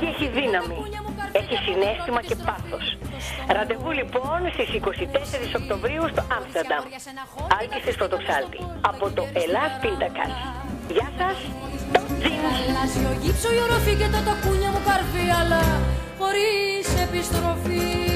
μουσική έχει δύναμη. Έχει συνέστημα και πάθος. Ραντεβού λοιπόν στις 24 Οκτωβρίου στο Άμστερνταμ. Άλκης της Πρωτοψάλτη. Από το Ελλάς Πίντακας. Γεια σας, το Αλλάζει ο γύψο, η οροφή και το τακούνια μου καρφί, αλλά χωρίς επιστροφή.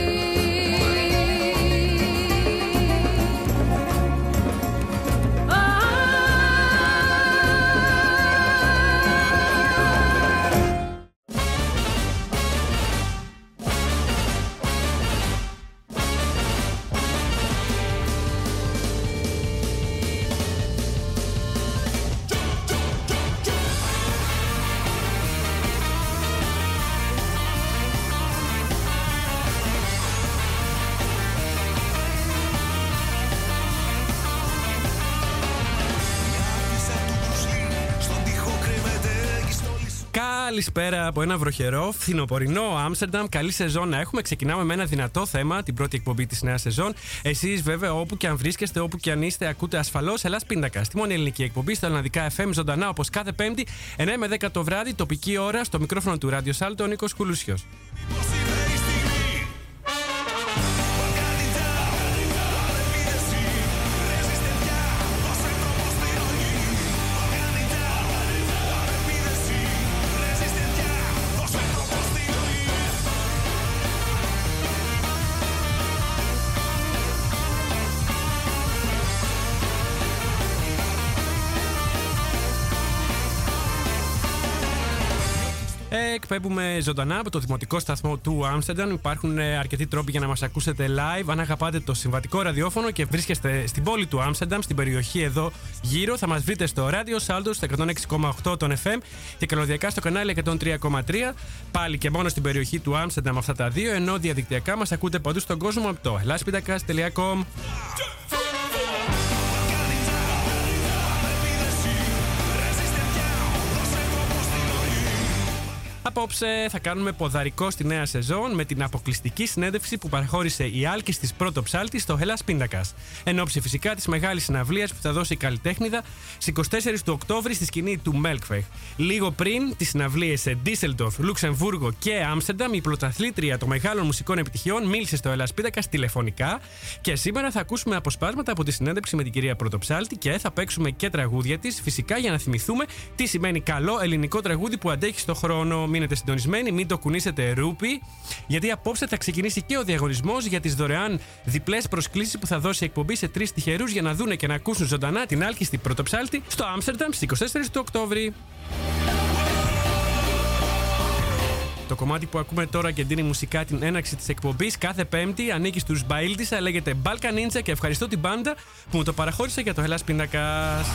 Καλησπέρα από ένα βροχερό, φθινοπορεινό Άμστερνταμ. Καλή σεζόν να έχουμε. Ξεκινάμε με ένα δυνατό θέμα, την πρώτη εκπομπή της νέας σεζόν. Εσείς, βέβαια, όπου και αν βρίσκεστε, όπου και αν είστε, ακούτε ασφαλώς Ελλάς Πίντακα. Στη μόνη ελληνική εκπομπή, στα ελληνικά FM, ζωντανά όπως κάθε Πέμπτη, 9 με 10 το βράδυ, τοπική ώρα, στο μικρόφωνο του Ράδιο Σάλτο, ο Νίκος Κουλούσιος. Εκπέμπουμε ζωντανά από το δημοτικό σταθμό του Άμστερνταμ. Υπάρχουν ε, αρκετοί τρόποι για να μας ακούσετε live. Αν αγαπάτε το συμβατικό ραδιόφωνο και βρίσκεστε στην πόλη του Άμστερνταμ, στην περιοχή εδώ γύρω, θα μας βρείτε στο ράδιο Σάλτος στο 106,8 των FM και καλωδιακά στο κανάλι 103,3. Πάλι και μόνο στην περιοχή του Άμστερνταμ αυτά τα δύο, ενώ διαδικτυακά μας ακούτε παντού στον κόσμο από το ελάσπιντακα.com. Απόψε θα κάνουμε ποδαρικό στη νέα σεζόν με την αποκλειστική συνέντευξη που παραχώρησε η Άλκης της πρώτο ψάλτη στο Hellas Πίντακα. Εν ώψη φυσικά της μεγάλης συναυλίας που θα δώσει η καλλιτέχνηδα στις 24 του Οκτώβρη στη σκηνή του Μέλκφεχ. Λίγο πριν τις συναυλίες σε Ντίσελντορφ, Λουξεμβούργο και Άμστερνταμ, η πρωταθλήτρια των μεγάλων μουσικών επιτυχιών μίλησε στο Hellas Πίντακα τηλεφωνικά και σήμερα θα ακούσουμε αποσπάσματα από τη συνέντευξη με την κυρία Πρωτοψάλτη και θα παίξουμε και τραγούδια της, φυσικά για να θυμηθούμε τι σημαίνει καλό ελληνικό τραγούδι που αντέχει στο χρόνο μείνετε συντονισμένοι, μην το κουνήσετε ρούπι, γιατί απόψε θα ξεκινήσει και ο διαγωνισμός για τις δωρεάν διπλές προσκλήσεις που θα δώσει η εκπομπή σε τρεις τυχερούς για να δούνε και να ακούσουν ζωντανά την άλκηστη πρωτοψάλτη στο Άμστερνταμ στις 24 του Οκτώβρη. Το κομμάτι που ακούμε τώρα και δίνει μουσικά την έναξη της εκπομπής κάθε Πέμπτη ανήκει στους Μπαίλτισα, λέγεται Balkan Ninja και ευχαριστώ την μπάντα που μου το παραχώρησε για το Hellas Πίνακας.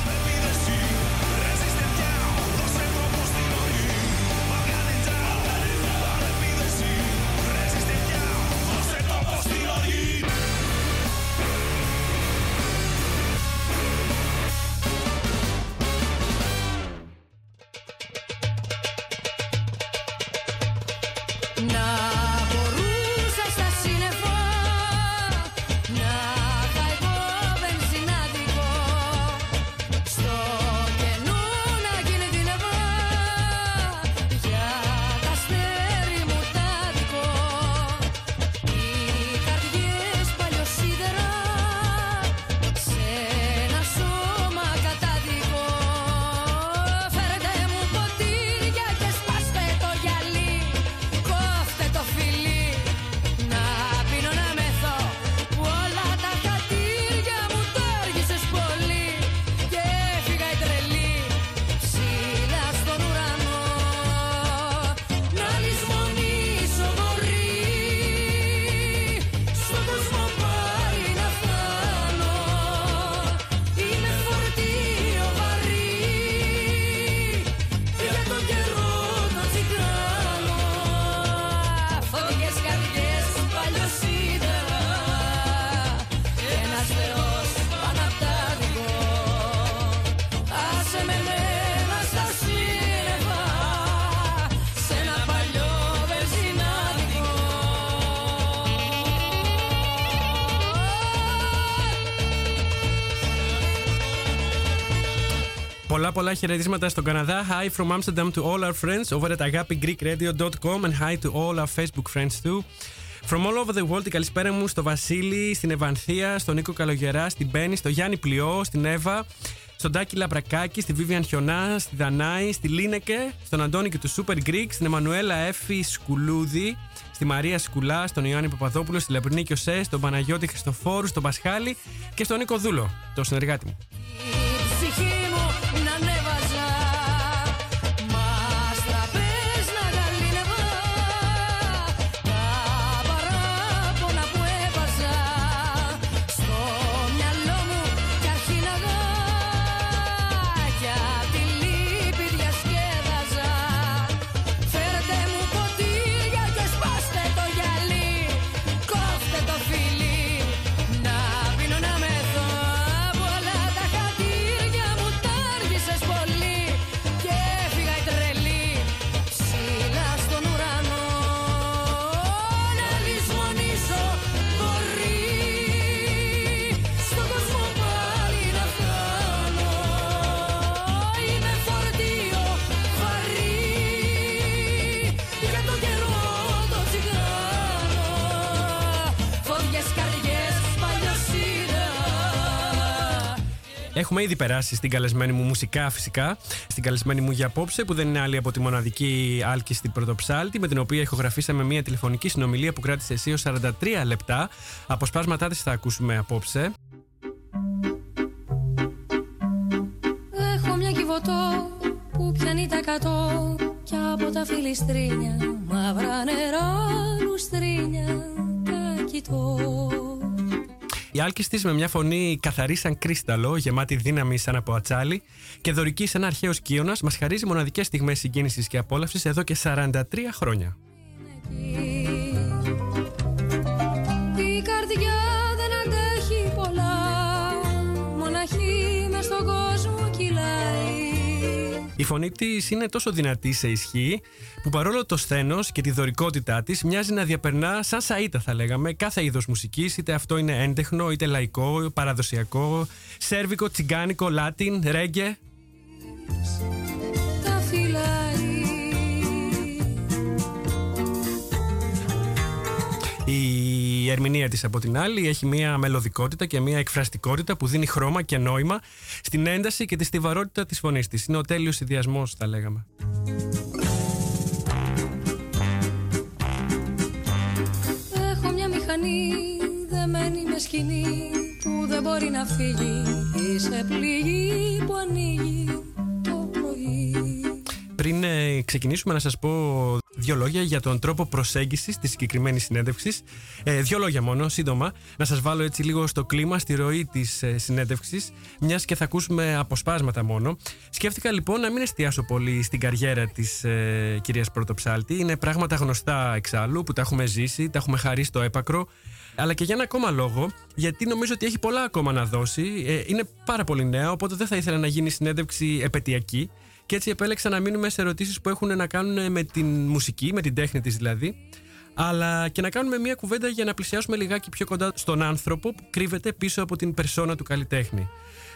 Πολλά πολλά χαιρετίσματα στον Καναδά. Hi from Amsterdam to all our friends over at agapigreekradio.com and hi to all our Facebook friends too. From all over the world, η καλησπέρα μου στο Βασίλη, στην Ευανθία, στον Νίκο Καλογερά, στην Μπέννη, στο Γιάννη Πλειό, στην Εύα, στον Τάκη Λαμπρακάκη, στη Βίβιαν Χιονά, στη Δανάη, στη Λίνεκε, στον Αντώνη και του Super Greek, στην Εμμανουέλα Έφη Σκουλούδη, στη Μαρία Σκουλά, στον Ιωάννη Παπαδόπουλο, στη Λεπρινή Κιωσέ, στον Παναγιώτη Χριστοφόρου, στον Πασχάλη και στον Νίκο Δούλο, το συνεργάτη μου. Έχουμε ήδη περάσει στην καλεσμένη μου μουσικά φυσικά, στην καλεσμένη μου για απόψε, που δεν είναι άλλη από τη μοναδική Άλκη στην Πρωτοψάλτη, με την οποία ηχογραφήσαμε μια τηλεφωνική συνομιλία που κράτησε εσύ 43 λεπτά. Αποσπάσματά της θα ακούσουμε απόψε. Έχω μια κυβωτό που πιάνει τα κατώ και από τα φιλιστρίνια μαύρα νερά λουστρίνια τα κοιτώ. Η άλκη τη με μια φωνή καθαρή σαν κρίσταλο, γεμάτη δύναμη σαν από ατσάλι και δωρική σαν αρχαίος κύωνα, μας χαρίζει μοναδικές στιγμές συγκίνησης και απόλαυσης εδώ και 43 χρόνια. Φωνή της είναι τόσο δυνατή σε ισχύ που παρόλο το σθένος και τη δωρικότητά της μοιάζει να διαπερνά σαν σαΐτα, θα λέγαμε, κάθε είδος μουσικής, είτε αυτό είναι έντεχνο, είτε λαϊκό, παραδοσιακό, σέρβικο, τσιγκάνικο, λάτιν, ρέγγε. Τα φυλάει. Η ερμηνεία της από την άλλη έχει μια μελωδικότητα και μια εκφραστικότητα που δίνει χρώμα και νόημα στην ένταση και τη στιβαρότητα της φωνής της. Είναι ο τέλειος συνδυασμός θα λέγαμε. Έχω μια μηχανή δεμένη με σκηνή που δεν μπορεί να φύγει Είσαι πληγή που ανοίγει το πρωί Πριν ε, ξεκινήσουμε να σας πω δύο λόγια για τον τρόπο προσέγγισης της συγκεκριμένης συνέντευξης. Ε, δύο λόγια μόνο, σύντομα, να σας βάλω έτσι λίγο στο κλίμα, στη ροή της ε, συνέντευξης, μιας και θα ακούσουμε αποσπάσματα μόνο. Σκέφτηκα λοιπόν να μην εστιάσω πολύ στην καριέρα της ε, κυρίας Πρωτοψάλτη. Είναι πράγματα γνωστά εξάλλου που τα έχουμε ζήσει, τα έχουμε χαρίσει στο έπακρο. Αλλά και για ένα ακόμα λόγο, γιατί νομίζω ότι έχει πολλά ακόμα να δώσει. Ε, είναι πάρα πολύ νέα, οπότε δεν θα ήθελα να γίνει συνέντευξη επαιτειακή. Και έτσι επέλεξα να μείνουμε σε ερωτήσεις που έχουν να κάνουν με την μουσική, με την τέχνη της δηλαδή, αλλά και να κάνουμε μια κουβέντα για να πλησιάσουμε λιγάκι πιο κοντά στον άνθρωπο που κρύβεται πίσω από την περσόνα του καλλιτέχνη.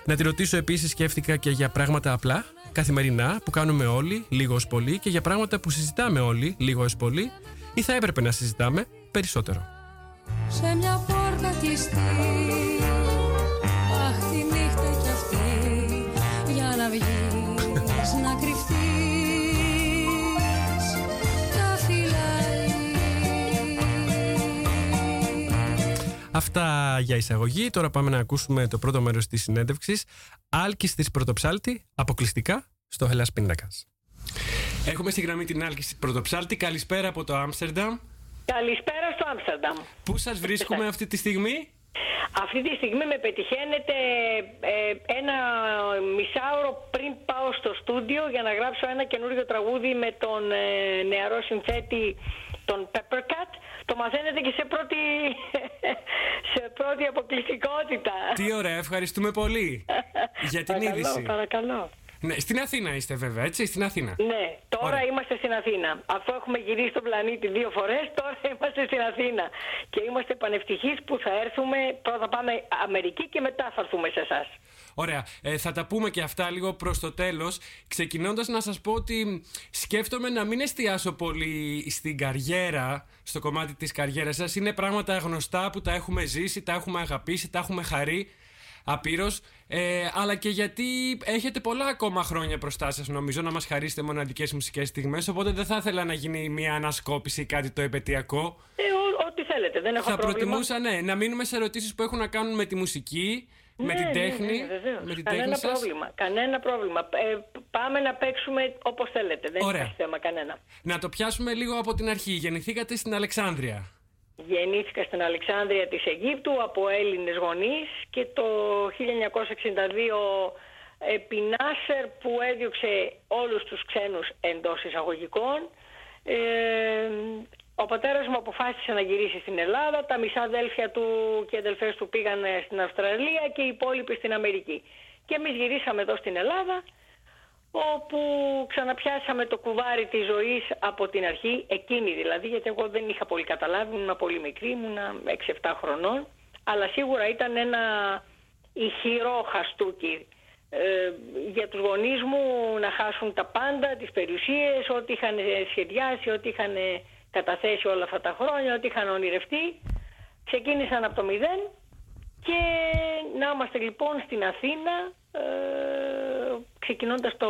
Να τη ρωτήσω επίσης, σκέφτηκα και για πράγματα απλά, καθημερινά, που κάνουμε όλοι, λίγο ως πολύ, και για πράγματα που συζητάμε όλοι, λίγο ως πολύ, ή θα έπρεπε να συζητάμε περισσότερο. σε μια πόρτα κλειστή Αυτά για εισαγωγή. Τώρα πάμε να ακούσουμε το πρώτο μέρος της συνέντευξης. Άλκης της Πρωτοψάλτη, αποκλειστικά στο Hellas Πίντακας. Έχουμε στη γραμμή την Άλκης της Πρωτοψάλτη. Καλησπέρα από το Άμστερνταμ. Καλησπέρα στο Άμστερνταμ. Πού σας βρίσκουμε αυτή τη στιγμή; Αυτή τη στιγμή με πετυχαίνετε ε, ένα μισάωρο πριν πάω στο στούντιο για να γράψω ένα καινούριο τραγούδι με τον ε, νεαρό συνθέτη τον Peppercat. Το μαθαίνετε και σε πρώτη, σε πρώτη αποκλειστικότητα. Τι ωραία, ευχαριστούμε πολύ για την Παρακαλώ, είδηση. Παρακαλώ. Ναι, στην Αθήνα είστε βέβαια, έτσι, στην Αθήνα. Ναι, τώρα Ωραία. είμαστε στην Αθήνα. Αφού έχουμε γυρίσει τον πλανήτη δύο φορές, τώρα είμαστε στην Αθήνα. Και είμαστε πανευτυχείς που θα έρθουμε, πρώτα πάμε Αμερική και μετά θα έρθουμε σε εσάς. Ωραία. Ε, θα τα πούμε και αυτά λίγο προς το τέλος. Ξεκινώντας να σας πω ότι σκέφτομαι να μην εστιάσω πολύ στην καριέρα, στο κομμάτι της καριέρας σας. Είναι πράγματα γνωστά που τα έχουμε ζήσει, τα έχουμε αγαπήσει, τα έχουμε χαρεί απείρως. Ε, αλλά και γιατί έχετε πολλά ακόμα χρόνια μπροστά σας, νομίζω, να μας χαρίσετε μοναδικές μουσικές στιγμές. Οπότε δεν θα ήθελα να γίνει μια ανασκόπηση ή κάτι το επαιτειακό. Ε, ό,τι θέλετε, δεν έχω θα πρόβλημα. προτιμούσα, ναι, να μείνουμε σε ερωτήσεις που έχουν να κάνουν με τη μουσική, με την Ναι, τέχνη. Ναι, ναι, βεβαίως. με την κανένα τέχνη σας. πρόβλημα. Κανένα πρόβλημα. Ε, πάμε να παίξουμε όπως θέλετε. Δεν Ωραία. υπάρχει θέμα κανένα. Να το πιάσουμε λίγο από την αρχή. Γεννηθήκατε στην Αλεξάνδρεια. Γεννήθηκα στην Αλεξάνδρεια της Αιγύπτου από Έλληνες γονείς και το 1962 επί Νάσερ που έδιωξε όλους τους ξένους εντός εισαγωγικών ε, ο πατέρας μου αποφάσισε να γυρίσει στην Ελλάδα, τα μισά αδέλφια του και αδελφές του πήγαν στην Αυστραλία και οι υπόλοιποι στην Αμερική. Και εμείς γυρίσαμε εδώ στην Ελλάδα όπου ξαναπιάσαμε το κουβάρι της ζωής από την αρχή, εκείνη δηλαδή, γιατί εγώ δεν είχα πολύ καταλάβει, ήμουν πολύ μικρή, ήμουν 6-7 χρονών, αλλά σίγουρα ήταν ένα ηχηρό χαστούκι ε, για τους γονείς μου να χάσουν τα πάντα, τις περιουσίες, ό,τι είχαν σχεδιάσει, ό,τι είχαν καταθέσει όλα αυτά τα χρόνια, ό,τι είχαν ονειρευτεί. Ξεκίνησαν από το μηδέν και να είμαστε λοιπόν στην Αθήνα ε, ξεκινώντας το,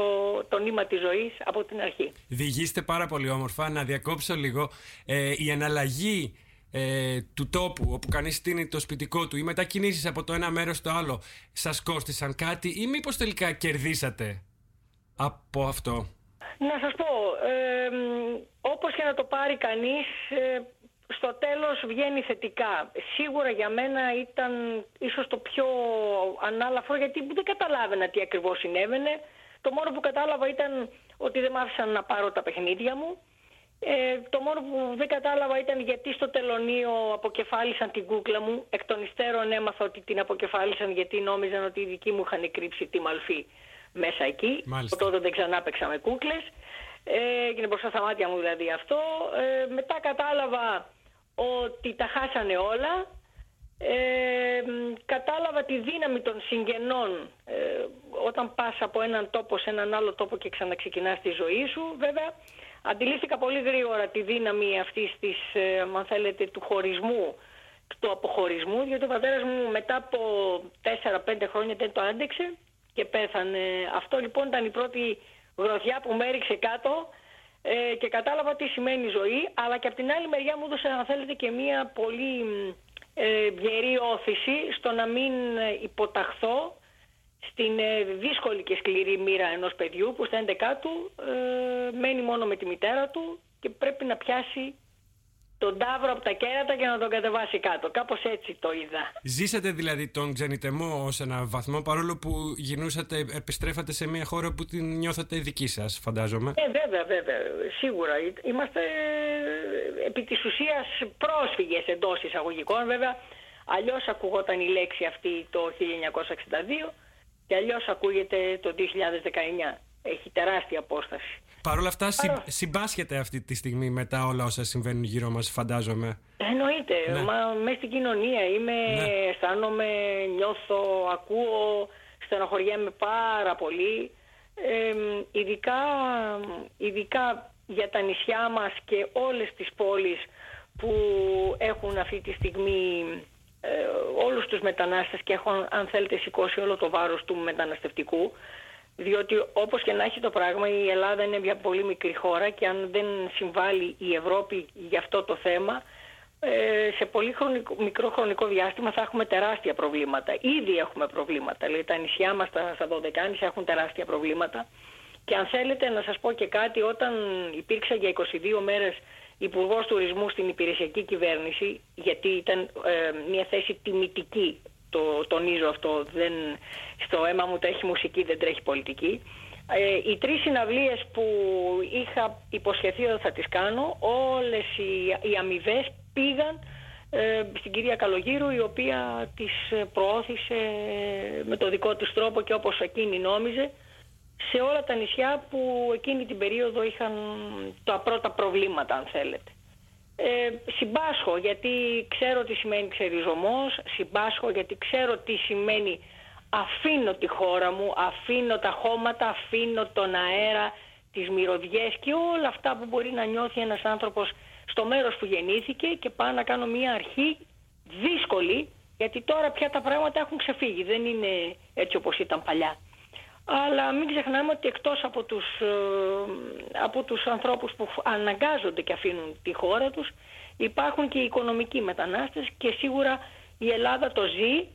το νήμα της ζωής από την αρχή. Διηγήστε πάρα πολύ όμορφα. Να διακόψω λίγο. Ε, η αναλλαγή ε, του τόπου όπου κανείς στείνει το σπιτικό του ή μετακινήσεις από το ένα μέρος στο άλλο σας κόστησαν κάτι ή μήπως τελικά κερδίσατε από αυτό; Να σας πω, ε, όπως και να το πάρει κανείς, ε, στο τέλος βγαίνει θετικά. Σίγουρα για μένα ήταν ίσως το πιο ανάλαφρο γιατί δεν καταλάβαινα τι ακριβώς συνέβαινε. Το μόνο που κατάλαβα ήταν ότι δεν μ' άφησαν να πάρω τα παιχνίδια μου. Ε, το μόνο που δεν κατάλαβα ήταν γιατί στο τελωνίο αποκεφάλισαν την κούκλα μου. Εκ των υστέρων έμαθα ότι την αποκεφάλισαν γιατί νόμιζαν ότι οι δικοί μου είχαν κρύψει τη μαλφή μέσα εκεί. Μάλιστα. Τότε δεν ξανά παίξα με κούκλες. Ε, έγινε μπροστά στα μάτια μου δηλαδή αυτό. Ε, μετά κατάλαβα ότι τα χάσανε όλα. Ε, μ, κατάλαβα τη δύναμη των συγγενών ε, όταν πας από έναν τόπο σε έναν άλλο τόπο και ξαναξεκινάς τη ζωή σου βέβαια αντιλήφθηκα πολύ γρήγορα τη δύναμη αυτής της ε, αν θέλετε του χωρισμού του αποχωρισμού γιατί ο πατέρας μου μετά από 4-5 χρόνια δεν το άντεξε και πέθανε. Αυτό λοιπόν ήταν η πρώτη γροθιά που με έριξε κάτω ε, και κατάλαβα τι σημαίνει ζωή αλλά και από την άλλη μεριά μου έδωσε αν θέλετε και μια πολύ μ, ε, γερή όθηση στο να μην ε, υποταχθώ στην ε, δύσκολη και σκληρή μοίρα ενός παιδιού που στα 11 του ε, μένει μόνο με τη μητέρα του και πρέπει να πιάσει τον τάβρο από τα κέρατα και να τον κατεβάσει κάτω. Κάπως έτσι το είδα. Ζήσατε δηλαδή τον ξενιτεμό ως ένα βαθμό παρόλο που γινούσατε, επιστρέφατε σε μια χώρα που την νιώθατε δική σας φαντάζομαι. Ε, βέβαια, βέβαια, σίγουρα. Είμαστε ε, επί της ουσίας πρόσφυγες εντός εισαγωγικών. Βέβαια, αλλιώς ακουγόταν η λέξη αυτή το 1962 και αλλιώς ακούγεται το 2019. Έχει τεράστια απόσταση. Παρ' όλα αυτά συ, Παρό- συμπάσχετε αυτή τη στιγμή μετά όλα όσα συμβαίνουν γύρω μας φαντάζομαι. Εννοείται. Ναι. Μα μέσα στην κοινωνία είμαι, Ναι. αισθάνομαι, νιώθω, ακούω, στενοχωριέμαι πάρα πολύ. Ε, ειδικά, ειδικά για τα νησιά μας και όλες τις πόλεις που έχουν αυτή τη στιγμή ε, όλους τους μετανάστες και έχουν αν θέλετε σηκώσει όλο το βάρος του μεταναστευτικού διότι όπως και να έχει το πράγμα η Ελλάδα είναι μια πολύ μικρή χώρα και αν δεν συμβάλλει η Ευρώπη για αυτό το θέμα ε, σε πολύ χρονικό, μικρό χρονικό διάστημα θα έχουμε τεράστια προβλήματα. Ήδη έχουμε προβλήματα. Δηλαδή τα νησιά μας τα, στα Δωδεκάνησα έχουν τεράστια προβλήματα. Και αν θέλετε να σας πω και κάτι, όταν υπήρξα για 22 μέρες Υπουργός Τουρισμού στην υπηρεσιακή κυβέρνηση, γιατί ήταν ε, μια θέση τιμητική, το τονίζω αυτό, δεν, στο αίμα μου τρέχει μουσική, δεν τρέχει πολιτική. Ε, οι τρεις συναυλίες που είχα υποσχεθεί ότι θα τις κάνω, όλες οι, οι αμοιβές πήγαν ε, στην κυρία Καλογύρου η οποία τις ε, προώθησε με το δικό της τρόπο και όπως εκείνη νόμιζε σε όλα τα νησιά που εκείνη την περίοδο είχαν τα πρώτα προβλήματα αν θέλετε. Ε, συμπάσχω γιατί ξέρω τι σημαίνει ξεριζωμός, συμπάσχω γιατί ξέρω τι σημαίνει αφήνω τη χώρα μου, αφήνω τα χώματα, αφήνω τον αέρα, τις μυρωδιές και όλα αυτά που μπορεί να νιώθει ένας άνθρωπος στο μέρος που γεννήθηκε και πάω να κάνω μια αρχή δύσκολη γιατί τώρα πια τα πράγματα έχουν ξεφύγει, δεν είναι έτσι όπως ήταν παλιά. Αλλά μην ξεχνάμε ότι εκτός από τους, ε, από τους ανθρώπους που αναγκάζονται και αφήνουν τη χώρα τους υπάρχουν και οι οικονομικοί μετανάστες και σίγουρα η Ελλάδα το ζει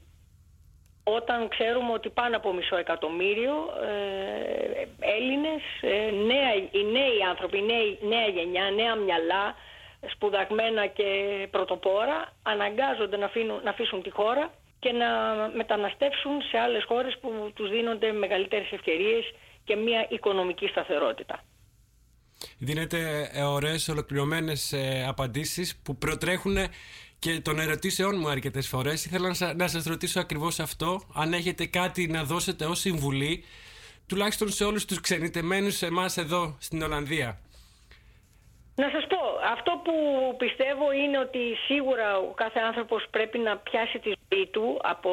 όταν ξέρουμε ότι πάνω από μισό εκατομμύριο ε, Έλληνες, ε, νέα, οι νέοι άνθρωποι, η νέα γενιά, νέα μυαλά, σπουδαγμένα και πρωτοπόρα, αναγκάζονται να, αφήνουν, να αφήσουν τη χώρα και να μεταναστεύσουν σε άλλες χώρες που τους δίνονται μεγαλύτερες ευκαιρίες και μια οικονομική σταθερότητα. Δίνετε ε, ωραίες ολοκληρωμένες ε, απαντήσεις που προτρέχουν και των ερωτήσεών μου αρκετές φορές. Ήθελα να σα ρωτήσω ακριβώς αυτό. Αν έχετε κάτι να δώσετε ως συμβουλή, τουλάχιστον σε όλους τους ξενιτεμένους εμάς εδώ στην Ολλανδία. Να σας πω, αυτό που πιστεύω είναι ότι σίγουρα ο κάθε άνθρωπος πρέπει να πιάσει τη ζωή του από,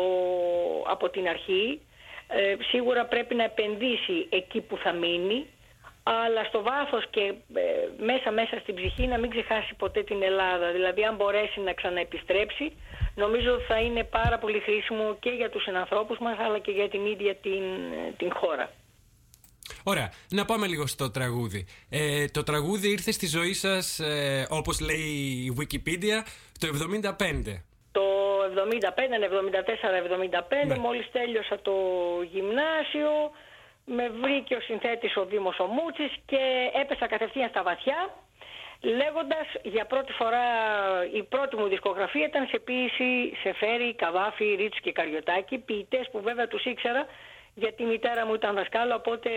από την αρχή. Ε, σίγουρα πρέπει να επενδύσει εκεί που θα μείνει αλλά στο βάθος και ε, μέσα μέσα στην ψυχή να μην ξεχάσει ποτέ την Ελλάδα. Δηλαδή αν μπορέσει να ξαναεπιστρέψει νομίζω θα είναι πάρα πολύ χρήσιμο και για τους συνανθρώπους μας αλλά και για την ίδια την, την χώρα. Ωραία, να πάμε λίγο στο τραγούδι. Ε, το τραγούδι ήρθε στη ζωή σας, ε, όπως λέει η Wikipedia, το 75. Το 75, 74, 75, ναι. μόλις τέλειωσα το γυμνάσιο, με βρήκε ο συνθέτης ο Δήμος ο Μούτσης και έπεσα κατευθείαν στα βαθιά λέγοντας για πρώτη φορά η πρώτη μου δισκογραφία ήταν σε ποίηση σε Φέρι, Καβάφη, Ρίτσου και Καριωτάκη ποιητές που βέβαια τους ήξερα γιατί η μητέρα μου ήταν δασκάλα οπότε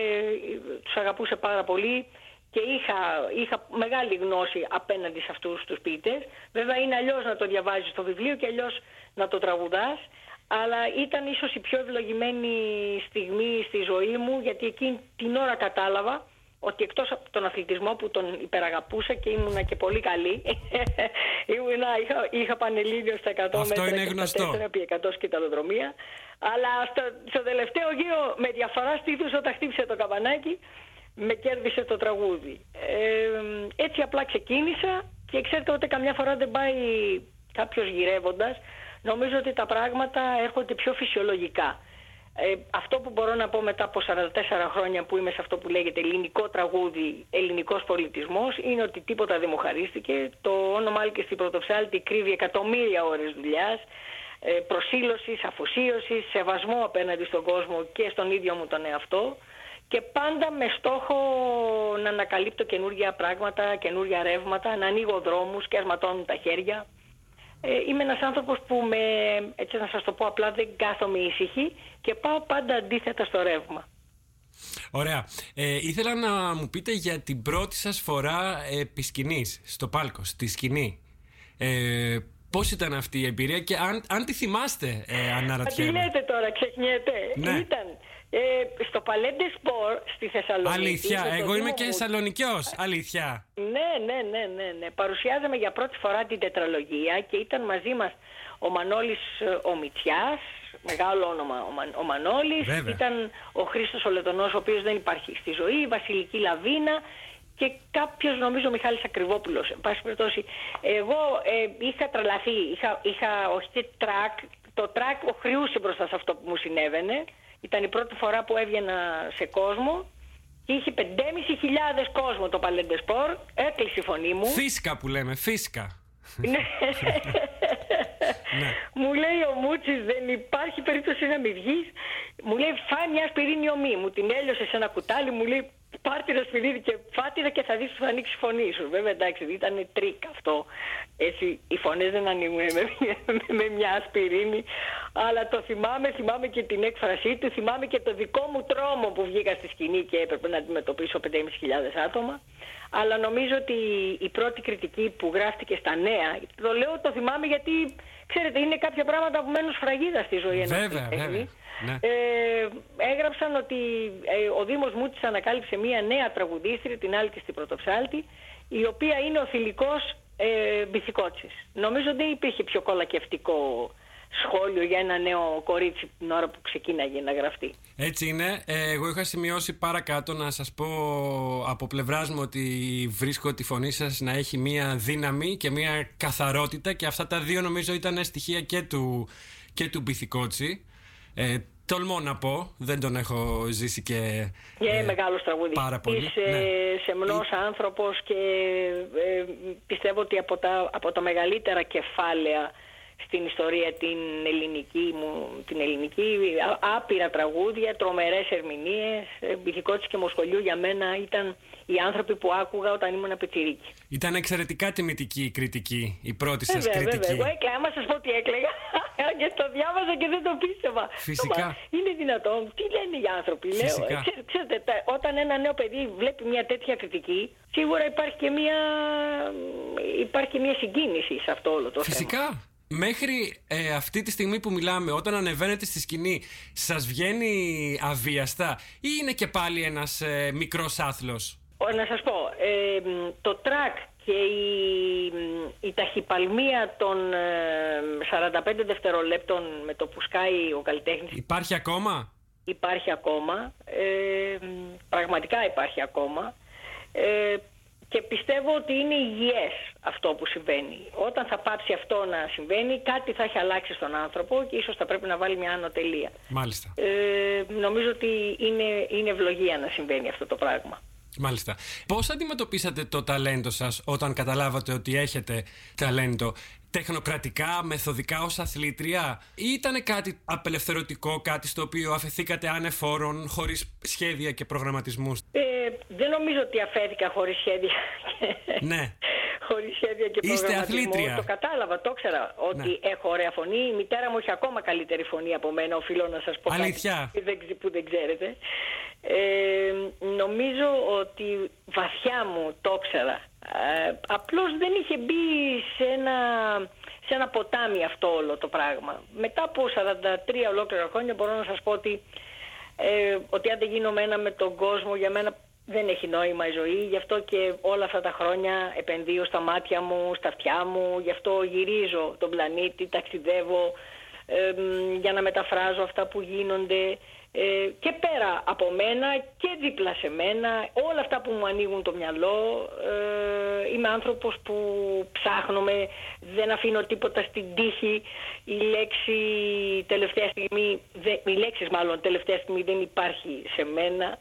τους αγαπούσε πάρα πολύ και είχα, είχα μεγάλη γνώση απέναντι σε αυτούς τους ποιητές. Βέβαια είναι αλλιώς να το διαβάζεις στο βιβλίο και αλλιώς να το τραγουδάς αλλά ήταν ίσως η πιο ευλογημένη στιγμή στη ζωή μου γιατί εκείνη την ώρα κατάλαβα ότι εκτός από τον αθλητισμό που τον υπεραγαπούσα και ήμουνα και πολύ καλή ήμουνα, είχα, είχα πανελλήνιο στα 100 Αυτό μέτρα είναι γνωστό. και 4 επί 100 σκηταλοδρομία αλλά στο, στο τελευταίο γύρο με διαφορά στήθους όταν χτύπησε το καμπανάκι με κέρδισε το τραγούδι ε, έτσι απλά ξεκίνησα και ξέρετε ότι καμιά φορά δεν πάει κάποιος γυρεύοντας νομίζω ότι τα πράγματα έρχονται πιο φυσιολογικά. Ε, αυτό που μπορώ να πω μετά από 44 χρόνια που είμαι σε αυτό που λέγεται ελληνικό τραγούδι, ελληνικός πολιτισμός, είναι ότι τίποτα δεν μου χαρίστηκε. Το όνομα και στην Πρωτοψάλτη κρύβει εκατομμύρια ώρες δουλειάς, ε, προσήλωσης, αφοσίωσης, σεβασμό απέναντι στον κόσμο και στον ίδιο μου τον εαυτό και πάντα με στόχο να ανακαλύπτω καινούργια πράγματα, καινούργια ρεύματα, να ανοίγω δρόμους και ασματώνουν τα χέρια. Ε, είμαι ένας άνθρωπος που με, έτσι να σας το πω απλά δεν κάθομαι ήσυχη και πάω πάντα αντίθετα στο ρεύμα. Ωραία. Ε, ήθελα να μου πείτε για την πρώτη σας φορά επί σκηνής, στο πάλκο, στη σκηνή. Ε, πώς ήταν αυτή η εμπειρία και αν, αν τη θυμάστε, ε, αναρωτιέμαι. Τι λέτε τώρα, ξεχνιέται. Ναι. Ήταν ε, στο Παλέντε Σπορ στη Θεσσαλονίκη. Αλήθεια, εγώ είμαι και Θεσσαλονικιός. Αλήθεια. Ναι, ναι, ναι, ναι, ναι. Παρουσιάζαμε για πρώτη φορά την τετραλογία και ήταν μαζί μας ο Μανώλης ε, ο Μητσιάς, μεγάλο όνομα ο, Μα, ο Μανώλης, ήταν ο Χρήστος ο Λετωνός, ο οποίος δεν υπάρχει στη ζωή, η Βασιλική Λαβίνα και κάποιος νομίζω Μιχάλης Ακριβόπουλος. Εν πάση περιπτώσει, εγώ ε, είχα τρελαθεί, είχα, είχα όχι τρακ, το τρακ χρειούσε μπροστά σε αυτό που μου συνέβαινε ήταν η πρώτη φορά που έβγαινα σε κόσμο και είχε 5.500 κόσμο το Παλέ ντε Σπορ. Έκλεισε η φωνή μου. Φίσκα που λέμε, φίσκα. ναι. ναι. Μου λέει ο Μούτσης δεν υπάρχει περίπτωση να μην βγεις. Μου λέει φάε μια ασπιρίνη ωμή. Μου την έλειωσε σε ένα κουτάλι. Μου λέει πάρ' το ένα σπυρίδι και φά' τηνα και θα δεις που θα ανοίξει η φωνή σου. Βέβαια εντάξει ήταν τρικ αυτό. Έτσι οι φωνές δεν ανοίγουν με, με, μια ασπιρίνη. Αλλά το θυμάμαι, θυμάμαι και την έκφρασή του, θυμάμαι και το δικό μου τρόμο που βγήκα στη σκηνή και έπρεπε να αντιμετωπίσω 5.500 άτομα. Αλλά νομίζω ότι η πρώτη κριτική που γράφτηκε στα νέα, το λέω το θυμάμαι γιατί ξέρετε είναι κάποια πράγματα που μένουν σφραγίδα στη ζωή ενός Βέβαια, βέβαια. Ναι. Ε, έγραψαν ότι ε, ο Δήμος Μούτσης ανακάλυψε μία νέα τραγουδίστρια, την Άλκη στην Πρωτοψάλτη, η οποία είναι ο θηλυκός ε, Μπιθικότσης. Νομίζω δεν υπήρχε πιο κολακευτικό σχόλιο για ένα νέο κορίτσι την ώρα που ξεκίναγε να γραφτεί. Έτσι είναι. Ε, εγώ είχα σημειώσει παρακάτω να σας πω από πλευράς μου ότι βρίσκω τη φωνή σας να έχει μία δύναμη και μία καθαρότητα και αυτά τα δύο νομίζω ήταν στοιχεία και του, και του Μπιθικότσι. Ε, Τολμώ να πω, δεν τον έχω ζήσει και. Και ε, μεγάλος τραγούδι. Πάρα πολύ. Είσαι ναι. σεμνός άνθρωπος και ε, πιστεύω ότι από τα, από τα μεγαλύτερα κεφάλαια στην ιστορία την ελληνική μου, την ελληνική, άπειρα τραγούδια, τρομερές ερμηνείες, μπιθικότης και μοσχολιού για μένα ήταν οι άνθρωποι που άκουγα όταν ήμουν πιτσιρίκι. Ήταν εξαιρετικά τιμητική η κριτική, η πρώτη σας βέβαια, κριτική. Βέβαια, εγώ έκλαιγα, άμα σας πω τι έκλαιγα και το διάβαζα και δεν το πίστευα. Φυσικά. είναι δυνατόν, τι λένε οι άνθρωποι. Λέω, ξέρετε, ξέρετε, όταν ένα νέο παιδί βλέπει μια τέτοια κριτική, σίγουρα υπάρχει και μια, υπάρχει και μια συγκίνηση σε αυτό όλο το Φυσικά. θέμα. Φυσικά. Μέχρι ε, αυτή τη στιγμή που μιλάμε, όταν ανεβαίνετε στη σκηνή, σας βγαίνει αβίαστα ή είναι και πάλι ένας ε, μικρός άθλος; Να σας πω, ε, το τρακ και η, η ταχυπαλμία των 45 δευτερολέπτων με το που σκάει ο καλλιτέχνης... Υπάρχει ακόμα; Υπάρχει ακόμα, πραγματικά υπάρχει ακόμα και πιστεύω ότι είναι υγιές αυτό που συμβαίνει. Όταν θα πάψει αυτό να συμβαίνει, κάτι θα έχει αλλάξει στον άνθρωπο και ίσως θα πρέπει να βάλει μια άνω τελεία. Μάλιστα. Ε, νομίζω ότι είναι, είναι ευλογία να συμβαίνει αυτό το πράγμα. Μάλιστα. Πώς αντιμετωπίσατε το ταλέντο σας όταν καταλάβατε ότι έχετε ταλέντο τεχνοκρατικά, μεθοδικά ως αθλήτρια ή ήταν κάτι απελευθερωτικό, κάτι στο οποίο αφαιθήκατε ανεφόρων, χωρίς σχέδια και προγραμματισμούς; Ε, δεν νομίζω ότι αφέθηκα χωρίς σχέδια. Ναι. Χωρίς σχέδια και Είστε αθλήτρια. Το κατάλαβα, το ήξερα ότι ναι. έχω ωραία φωνή. Η μητέρα μου έχει ακόμα καλύτερη φωνή από μένα, οφείλω να σας πω. Αλήθεια. Κάτι που δεν ξέρετε. Ε, νομίζω ότι βαθιά μου το ήξερα. Ε, απλώς δεν είχε μπει σε ένα, σε ένα ποτάμι αυτό όλο το πράγμα. Μετά από 43 ολόκληρα χρόνια μπορώ να σας πω ότι, ε, ότι αν δεν γίνομαι ένα με τον κόσμο για μένα δεν έχει νόημα η ζωή, γι' αυτό και όλα αυτά τα χρόνια επενδύω στα μάτια μου, στα αυτιά μου, γι' αυτό γυρίζω τον πλανήτη, ταξιδεύω ε, για να μεταφράζω αυτά που γίνονται. ε, και πέρα από μένα και δίπλα σε μένα, όλα αυτά που μου ανοίγουν το μυαλό, ε, είμαι άνθρωπος που ψάχνομαι, δεν αφήνω τίποτα στην τύχη, η λέξη τελευταία στιγμή, οι λέξεις μάλλον τελευταία στιγμή δεν υπάρχει σε μένα.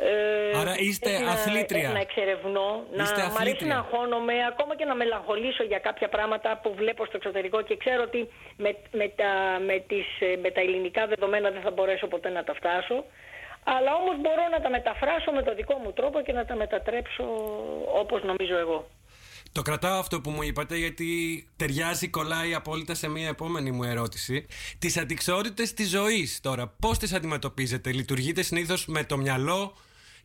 Ε, Άρα είστε αθλήτρια. Να, εξερευνώ, να μ' αρέσει να αγχώνομαι, ακόμα και να μελαγχολήσω για κάποια πράγματα που βλέπω στο εξωτερικό και ξέρω ότι με, με, τα, με, τις, με τα ελληνικά δεδομένα δεν θα μπορέσω ποτέ να τα φτάσω. Αλλά όμως μπορώ να τα μεταφράσω με το δικό μου τρόπο και να τα μετατρέψω όπως νομίζω εγώ. Το κρατάω αυτό που μου είπατε γιατί ταιριάζει, κολλάει απόλυτα σε μια επόμενη μου ερώτηση. Τις αντικσότητες της ζωής τώρα, πώς τις αντιμετωπίζετε, λειτουργείτε συνήθως με το μυαλό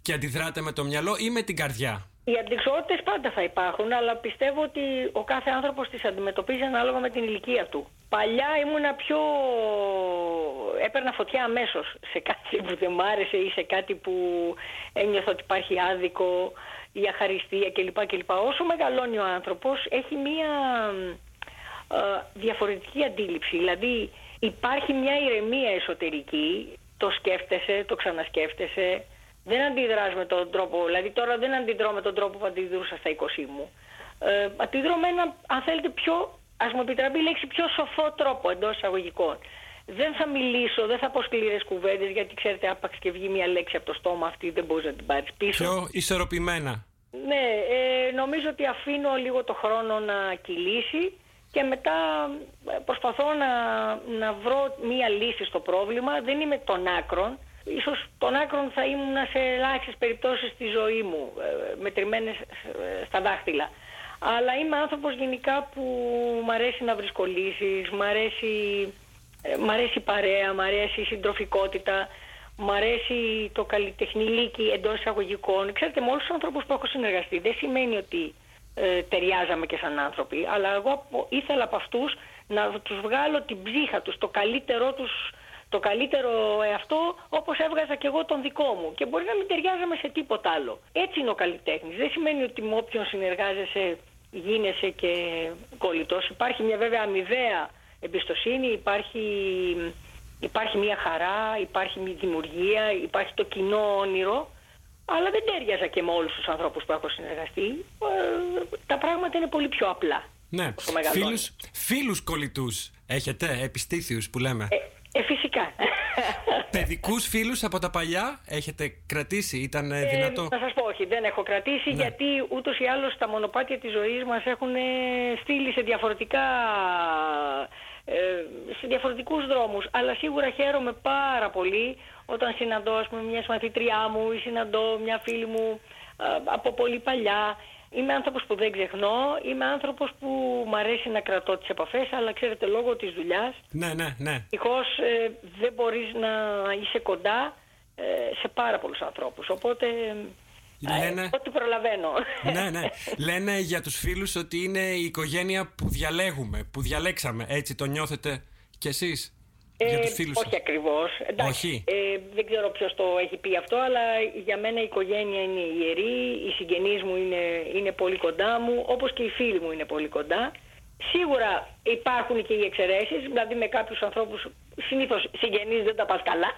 και αντιδράτε με το μυαλό ή με την καρδιά. Οι αντικσότητες πάντα θα υπάρχουν, αλλά πιστεύω ότι ο κάθε άνθρωπος τις αντιμετωπίζει ανάλογα με την ηλικία του. Παλιά ήμουνα πιο... έπαιρνα φωτιά αμέσως σε κάτι που δεν μ' άρεσε ή σε κάτι που ένιωθα ότι υπάρχει άδικο ή αχαριστία κλπ. κλπ. Όσο μεγαλώνει ο άνθρωπος έχει μία ε, διαφορετική αντίληψη. Δηλαδή υπάρχει μια ηρεμία εσωτερική, το σκέφτεσαι, το ξανασκέφτεσαι, δεν αντιδράς με τον τρόπο, δηλαδή τώρα δεν αντιδρώ με τον τρόπο που αντιδρούσα στα 20 μου. Ε, αντιδρώ με ένα, αν θέλετε, πιο, ας μου επιτραπεί η λέξη, πιο σοφό τρόπο εντός εισαγωγικών. Δεν θα μιλήσω, δεν θα πω σκληρές κουβέντες, γιατί ξέρετε, άπαξ και βγει μια λέξη από το στόμα αυτή, δεν μπορείς να την πάρεις πίσω. Πιο ισορροπημένα. Ναι, ε, νομίζω ότι αφήνω λίγο το χρόνο να κυλήσει και μετά ε, προσπαθώ να, να βρω μία λύση στο πρόβλημα. Δεν είμαι των άκρων. Ίσως των άκρων θα ήμουν σε ελάχιστες περιπτώσεις στη ζωή μου, ε, μετρημένες ε, στα δάχτυλα. Αλλά είμαι άνθρωπος γενικά που μου αρέσει να βρίσκω λύσεις, μου αρέσει, μ αρέσει η παρέα, μου αρέσει η συντροφικότητα, μου αρέσει το καλλιτεχνηλίκι εντός εισαγωγικών. Ξέρετε, με όλους τους ανθρώπους που έχω συνεργαστεί δεν σημαίνει ότι ε, ταιριάζαμε και σαν άνθρωποι, αλλά εγώ ήθελα από αυτούς να τους βγάλω την ψύχα τους, το καλύτερό τους το καλύτερο εαυτό όπως έβγαζα και εγώ τον δικό μου και μπορεί να μην ταιριάζαμε σε τίποτα άλλο. Έτσι είναι ο καλλιτέχνης. Δεν σημαίνει ότι με όποιον συνεργάζεσαι γίνεσαι και κολλητός. Υπάρχει μια βέβαια αμοιβαία εμπιστοσύνη, υπάρχει, υπάρχει μια χαρά, υπάρχει μια δημιουργία, υπάρχει το κοινό όνειρο, αλλά δεν τέριαζα και με όλους τους ανθρώπους που έχω συνεργαστεί. Ε, τα πράγματα είναι πολύ πιο απλά. Ναι, φίλους, φίλους κολλητούς έχετε, επιστήθιους που λέμε; Ε, ε, φυσικά. Παιδικούς φίλους από τα παλιά έχετε κρατήσει, ήταν ε, δυνατό; Να σας πω, όχι, δεν έχω κρατήσει ναι. γιατί ούτως ή άλλως τα μονοπάτια της ζωής μας έχουν στείλει σε διαφορετικά. Ε, σε διαφορετικούς δρόμους αλλά σίγουρα χαίρομαι πάρα πολύ όταν συναντώ ας πούμε, μια μαθήτριά μου ή συναντώ μια φίλη μου από πολύ παλιά Είμαι άνθρωπος που δεν ξεχνώ, είμαι άνθρωπος που μου αρέσει να κρατώ τις επαφές, αλλά ξέρετε λόγω της δουλειάς, ναι, ναι, ναι. ε, δεν μπορείς να είσαι κοντά ε, σε πάρα πολλούς ανθρώπους, οπότε... Ε, Λένε... ό,τι προλαβαίνω. Ναι, ναι. Λένε για τους φίλους ότι είναι η οικογένεια που διαλέγουμε, που διαλέξαμε. Έτσι το νιώθετε κι εσείς; Ε, όχι ακριβώς. Όχι. Ε, δεν ξέρω ποιος το έχει πει αυτό, αλλά για μένα η οικογένεια είναι ιερή, οι συγγενείς μου είναι, είναι πολύ κοντά μου, όπως και οι φίλοι μου είναι πολύ κοντά. Σίγουρα υπάρχουν και οι εξαιρέσεις, δηλαδή με κάποιους ανθρώπους συνήθως συγγενείς δεν τα πας καλά.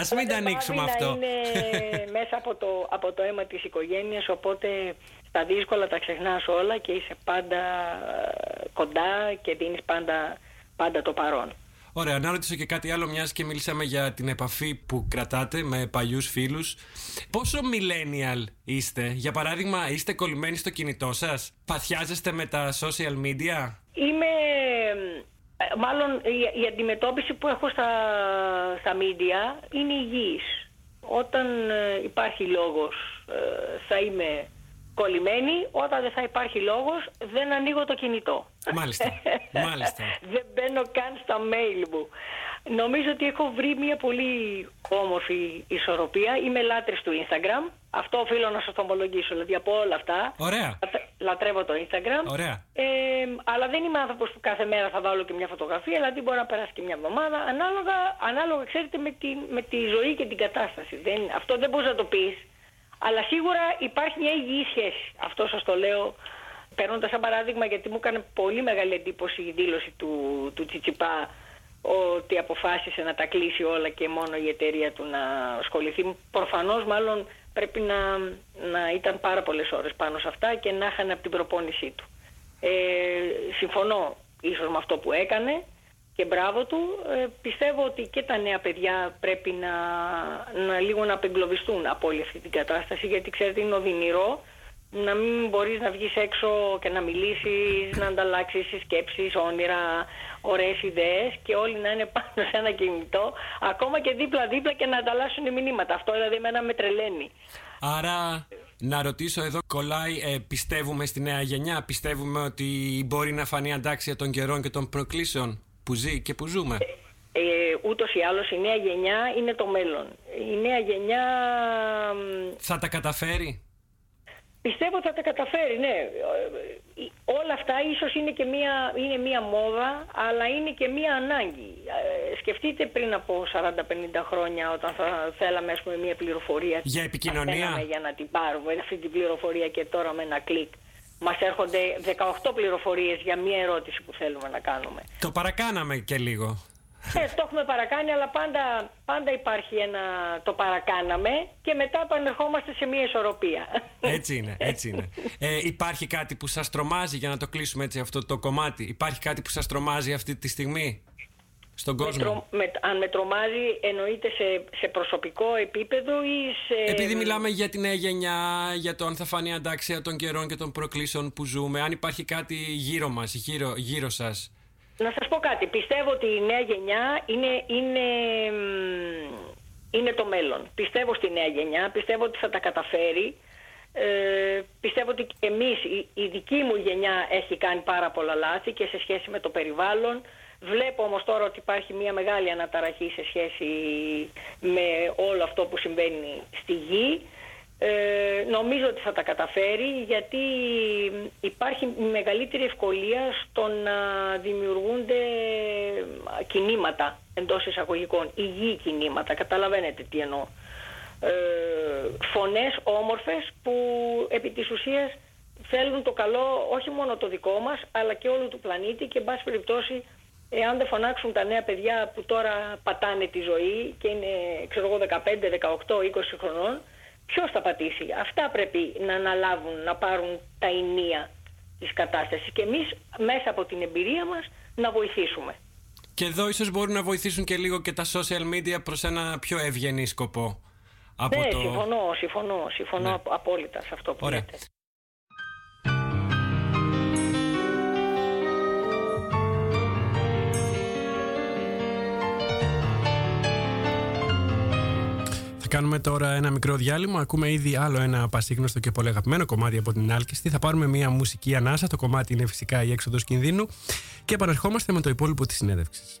Α μην τα ανοίξουμε αυτό. Είναι μέσα από το, από το αίμα της οικογένειας, οπότε στα δύσκολα τα ξεχνάς όλα και είσαι πάντα κοντά και δίνεις πάντα πάντα το παρόν. Ωραία, να ρωτήσω και κάτι άλλο, μιας και μιλήσαμε για την επαφή που κρατάτε με παλιούς φίλους. Πόσο millennial είστε, για παράδειγμα, είστε κολλημένοι στο κινητό σας, παθιάζεστε με τα social media; Είμαι. Ε, μάλλον η, αντιμετώπιση που έχω στα, στα media είναι υγιής. Όταν ε, υπάρχει λόγος ε, θα είμαι κολλημένη, όταν δεν θα υπάρχει λόγος δεν ανοίγω το κινητό. Μάλιστα, μάλιστα. δεν μπαίνω καν στα mail μου. Νομίζω ότι έχω βρει μια πολύ όμορφη ισορροπία. Είμαι λάτρης του Instagram. Αυτό οφείλω να σας το ομολογήσω. Δηλαδή από όλα αυτά. Ωραία. Λατρεύω το Instagram. Ωραία. Ε, αλλά δεν είμαι άνθρωπος που κάθε μέρα θα βάλω και μια φωτογραφία. Δηλαδή μπορεί να περάσει και μια εβδομάδα. Ανάλογα, ανάλογα ξέρετε, με τη, με τη ζωή και την κατάσταση. Δεν, αυτό δεν μπορείς να το πεις. Αλλά σίγουρα υπάρχει μια υγιή σχέση. Αυτό σας το λέω παίρνοντας σαν παράδειγμα γιατί μου έκανε πολύ μεγάλη εντύπωση η δήλωση του, του Τσιτσιπά ότι αποφάσισε να τα κλείσει όλα και μόνο η εταιρεία του να ασχοληθεί. Προφανώς μάλλον πρέπει να, να ήταν πάρα πολλές ώρες πάνω σε αυτά και να είχαν από την προπόνησή του. Ε, συμφωνώ ίσως με αυτό που έκανε και μπράβο του. Ε, πιστεύω ότι και τα νέα παιδιά πρέπει να, να λίγο να απεγκλωβιστούν από όλη αυτή την κατάσταση γιατί ξέρετε είναι οδυνηρό να μην μπορείς να βγεις έξω και να μιλήσεις, να ανταλλάξεις σκέψεις, όνειρα, ωραίες ιδέες και όλοι να είναι πάνω σε ένα κινητό ακόμα και δίπλα-δίπλα και να ανταλλάσσουν μηνύματα. Αυτό δηλαδή εμένα με τρελαίνει. Άρα να ρωτήσω εδώ, κολλάει, ε, πιστεύουμε στη νέα γενιά, πιστεύουμε ότι μπορεί να φανεί αντάξια των καιρών και των προκλήσεων; Που ζει και που ζούμε. Ε, ούτως ή άλλως η νέα γενιά είναι το μέλλον. Η νέα γενιά... Θα τα καταφέρει; Πιστεύω ότι θα τα καταφέρει, ναι. Ε, όλα αυτά ίσως είναι και μία, είναι μία μόδα, αλλά είναι και μία ανάγκη. Ε, σκεφτείτε πριν από 40-50 χρόνια όταν θα θέλαμε πούμε, μία πληροφορία. Για επικοινωνία; Για να την πάρουμε αυτή την πληροφορία και τώρα με ένα κλικ μας έρχονται 18 πληροφορίες για μία ερώτηση που θέλουμε να κάνουμε. Το παρακάναμε και λίγο. Ε, το έχουμε παρακάνει, αλλά πάντα, πάντα υπάρχει ένα το παρακάναμε και μετά επανερχόμαστε σε μία ισορροπία. Έτσι είναι, έτσι είναι. Ε, υπάρχει κάτι που σας τρομάζει για να το κλείσουμε έτσι αυτό το κομμάτι. Υπάρχει κάτι που σας τρομάζει αυτή τη στιγμή; Στον κόσμο. Με, αν με τρομάζει εννοείται σε, σε προσωπικό επίπεδο ή σε... Επειδή μιλάμε για τη νέα γενιά, για το αν θα φανεί αντάξια των καιρών και των προκλήσεων που ζούμε, αν υπάρχει κάτι γύρω μας, γύρω, γύρω σας. Να σας πω κάτι. Πιστεύω ότι η νέα γενιά είναι, είναι, είναι το μέλλον. Πιστεύω στη νέα γενιά, πιστεύω ότι θα τα καταφέρει. Ε, πιστεύω ότι και εμείς, η, η δική μου γενιά έχει κάνει πάρα πολλά λάθη και σε σχέση με το περιβάλλον Βλέπω όμως τώρα ότι υπάρχει μια μεγάλη αναταραχή σε σχέση με όλο αυτό που συμβαίνει στη γη. Ε, νομίζω ότι θα τα καταφέρει γιατί υπάρχει μεγαλύτερη ευκολία στο να δημιουργούνται κινήματα εντός εισαγωγικών, υγιή κινήματα, καταλαβαίνετε τι εννοώ. Ε, φωνές όμορφες που επί της ουσίας θέλουν το καλό όχι μόνο το δικό μας αλλά και όλου του πλανήτη και εν πάση περιπτώσει εάν δεν φωνάξουν τα νέα παιδιά που τώρα πατάνε τη ζωή και είναι ξέρω εγώ 15, 18, 20 χρονών ποιος θα πατήσει; Αυτά πρέπει να αναλάβουν, να πάρουν τα ενία της κατάστασης και εμείς μέσα από την εμπειρία μας να βοηθήσουμε. Και εδώ ίσως μπορούν να βοηθήσουν και λίγο και τα social media προς ένα πιο ευγενή σκοπό. Από ναι, το... συμφωνώ, συμφωνώ, συμφωνώ ναι. απόλυτα σε αυτό που Ωραία. λέτε. Κάνουμε τώρα ένα μικρό διάλειμμα. Ακούμε ήδη άλλο ένα πασίγνωστο και πολύ αγαπημένο κομμάτι από την Άλκηστη. Θα πάρουμε μια μουσική ανάσα. Το κομμάτι είναι φυσικά η έξοδος κινδύνου. Και επαναρχόμαστε με το υπόλοιπο της συνέντευξης.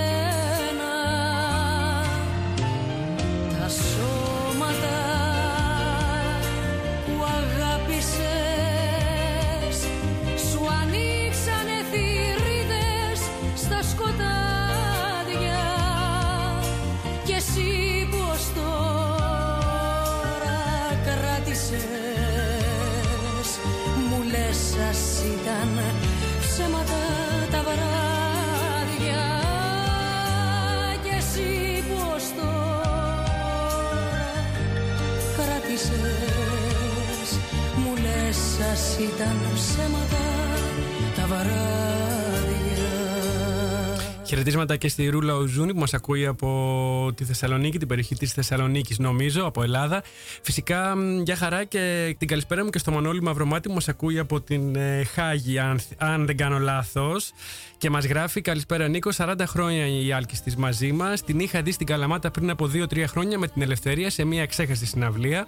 Χαιρετίσματα και στη Ρούλα Οζούνη που μας ακούει από τη Θεσσαλονίκη, την περιοχή της Θεσσαλονίκης νομίζω, από Ελλάδα. Φυσικά για χαρά και την καλησπέρα μου και στο Μανώλη Μαυρομάτη που μας ακούει από την ε, Χάγη αν, αν δεν κάνω λάθος. Και μας γράφει καλησπέρα Νίκο, 40 χρόνια η Άλκης της μαζί μας. Την είχα δει στην Καλαμάτα πριν από 2-3 χρόνια με την Ελευθερία σε μια εξέχαστη συναυλία.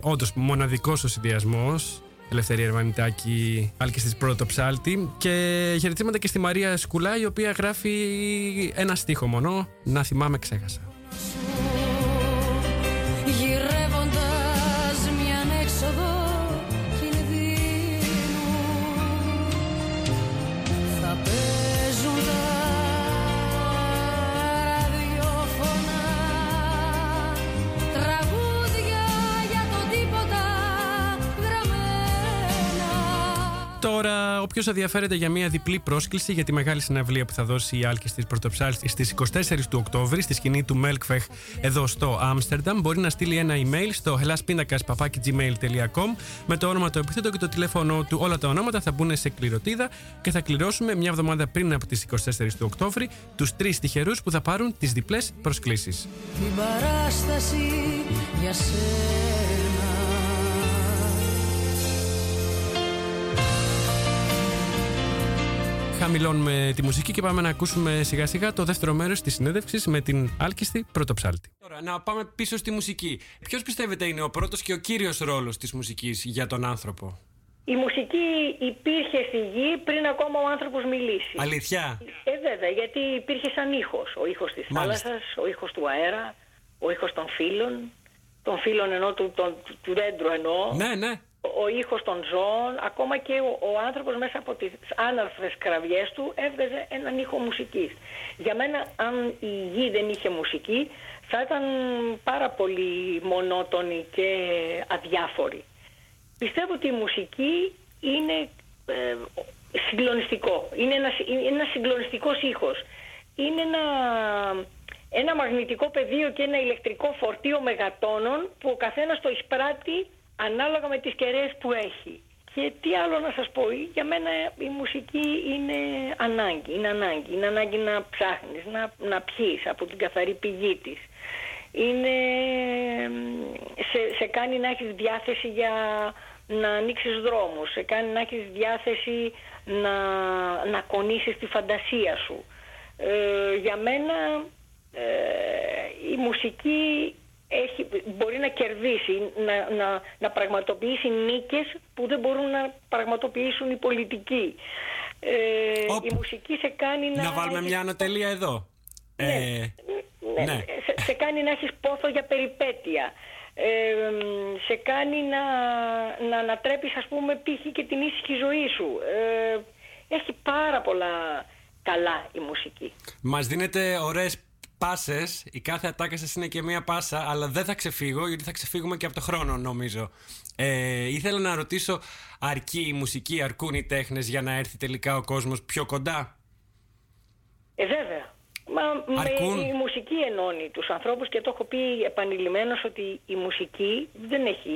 Όντως μοναδικός ο συνδυασμός. Ελευθερία Ερβανιτάκη, Άλκη τη πρώτο ψάλτη. Και χαιρετήματα και στη Μαρία Σκουλά, η οποία γράφει ένα στίχο μόνο. Να θυμάμαι, ξέχασα. Όποιος ενδιαφέρεται για μια διπλή πρόσκληση για τη μεγάλη συναυλία που θα δώσει η Άλκη τη Πρωτοψάλτη στις 24 του Οκτώβρη στη σκηνή του Μέλκφεχ εδώ στο Άμστερνταμ, μπορεί να στείλει ένα email στο hellasπίνακα.gmail.com με το όνομα, το επίθετο και το τηλέφωνο του. Όλα τα ονόματα θα μπουν σε κληροτίδα και θα κληρώσουμε μια εβδομάδα πριν από τις 24 του Οκτώβρη τους τρεις τυχερούς που θα πάρουν τις διπλές προσκλήσεις. Την παράσταση για σένα. Χαμηλώνουμε τη μουσική και πάμε να ακούσουμε σιγά σιγά το δεύτερο μέρος της συνέντευξης με την άλκιστη πρωτοψάλτη. Τώρα, να πάμε πίσω στη μουσική. Ποιος πιστεύετε είναι ο πρώτος και ο κύριος ρόλος της μουσικής για τον άνθρωπο, Η μουσική υπήρχε στη γη πριν ακόμα ο άνθρωπος μιλήσει. Αλήθεια; Ε, βέβαια, γιατί υπήρχε σαν ήχος. Ο ήχος της θάλασσας, ο ήχος του αέρα, ο ήχος των φύλων. Των φύλων ενώ του, του, του δέντρου εννοώ. Ναι, ναι ο ήχος των ζώων, ακόμα και ο, ο άνθρωπος μέσα από τις άναρθρες κραυγές του έβγαζε έναν ήχο μουσικής. Για μένα αν η γη δεν είχε μουσική θα ήταν πάρα πολύ μονότονη και αδιάφορη. Πιστεύω ότι η μουσική είναι ε, συγκλονιστικό. Είναι ένας, ένας συγκλονιστικός ήχος. Είναι ένα, ένα μαγνητικό πεδίο και ένα ηλεκτρικό φορτίο μεγατόνων που ο καθένας το εισπράττει ανάλογα με τις κεραίες που έχει. Και τι άλλο να σας πω, για μένα η μουσική είναι ανάγκη, είναι ανάγκη. Είναι ανάγκη να ψάχνεις, να, να πιείς από την καθαρή πηγή της. Είναι, σε, σε κάνει να έχεις διάθεση για να ανοίξεις δρόμους, σε κάνει να έχεις διάθεση να, να κονίσεις τη φαντασία σου. Ε, για μένα ε, η μουσική έχει έχει, μπορεί να κερδίσει, να, να, να πραγματοποιήσει νίκες που δεν μπορούν να πραγματοποιήσουν οι πολιτικοί. Ε, η μουσική σε κάνει να... Να βάλουμε μια ανατελεία εδώ. Ναι, ε, ναι, ναι. Σε, σε, κάνει να έχεις πόθο για περιπέτεια. Ε, σε κάνει να, να ανατρέπεις ας πούμε π.χ. και την ήσυχη ζωή σου. Ε, έχει πάρα πολλά καλά η μουσική. Μας δίνετε ωραίες πάσες, η κάθε ατάκα σας είναι και μία πάσα, αλλά δεν θα ξεφύγω γιατί θα ξεφύγουμε και από το χρόνο νομίζω. Ε, ήθελα να ρωτήσω, αρκεί η μουσική, αρκούν οι τέχνες για να έρθει τελικά ο κόσμος πιο κοντά; Ε, βέβαια. Μα με, η μουσική ενώνει τους ανθρώπους και το έχω πει επανειλημμένως ότι η μουσική δεν έχει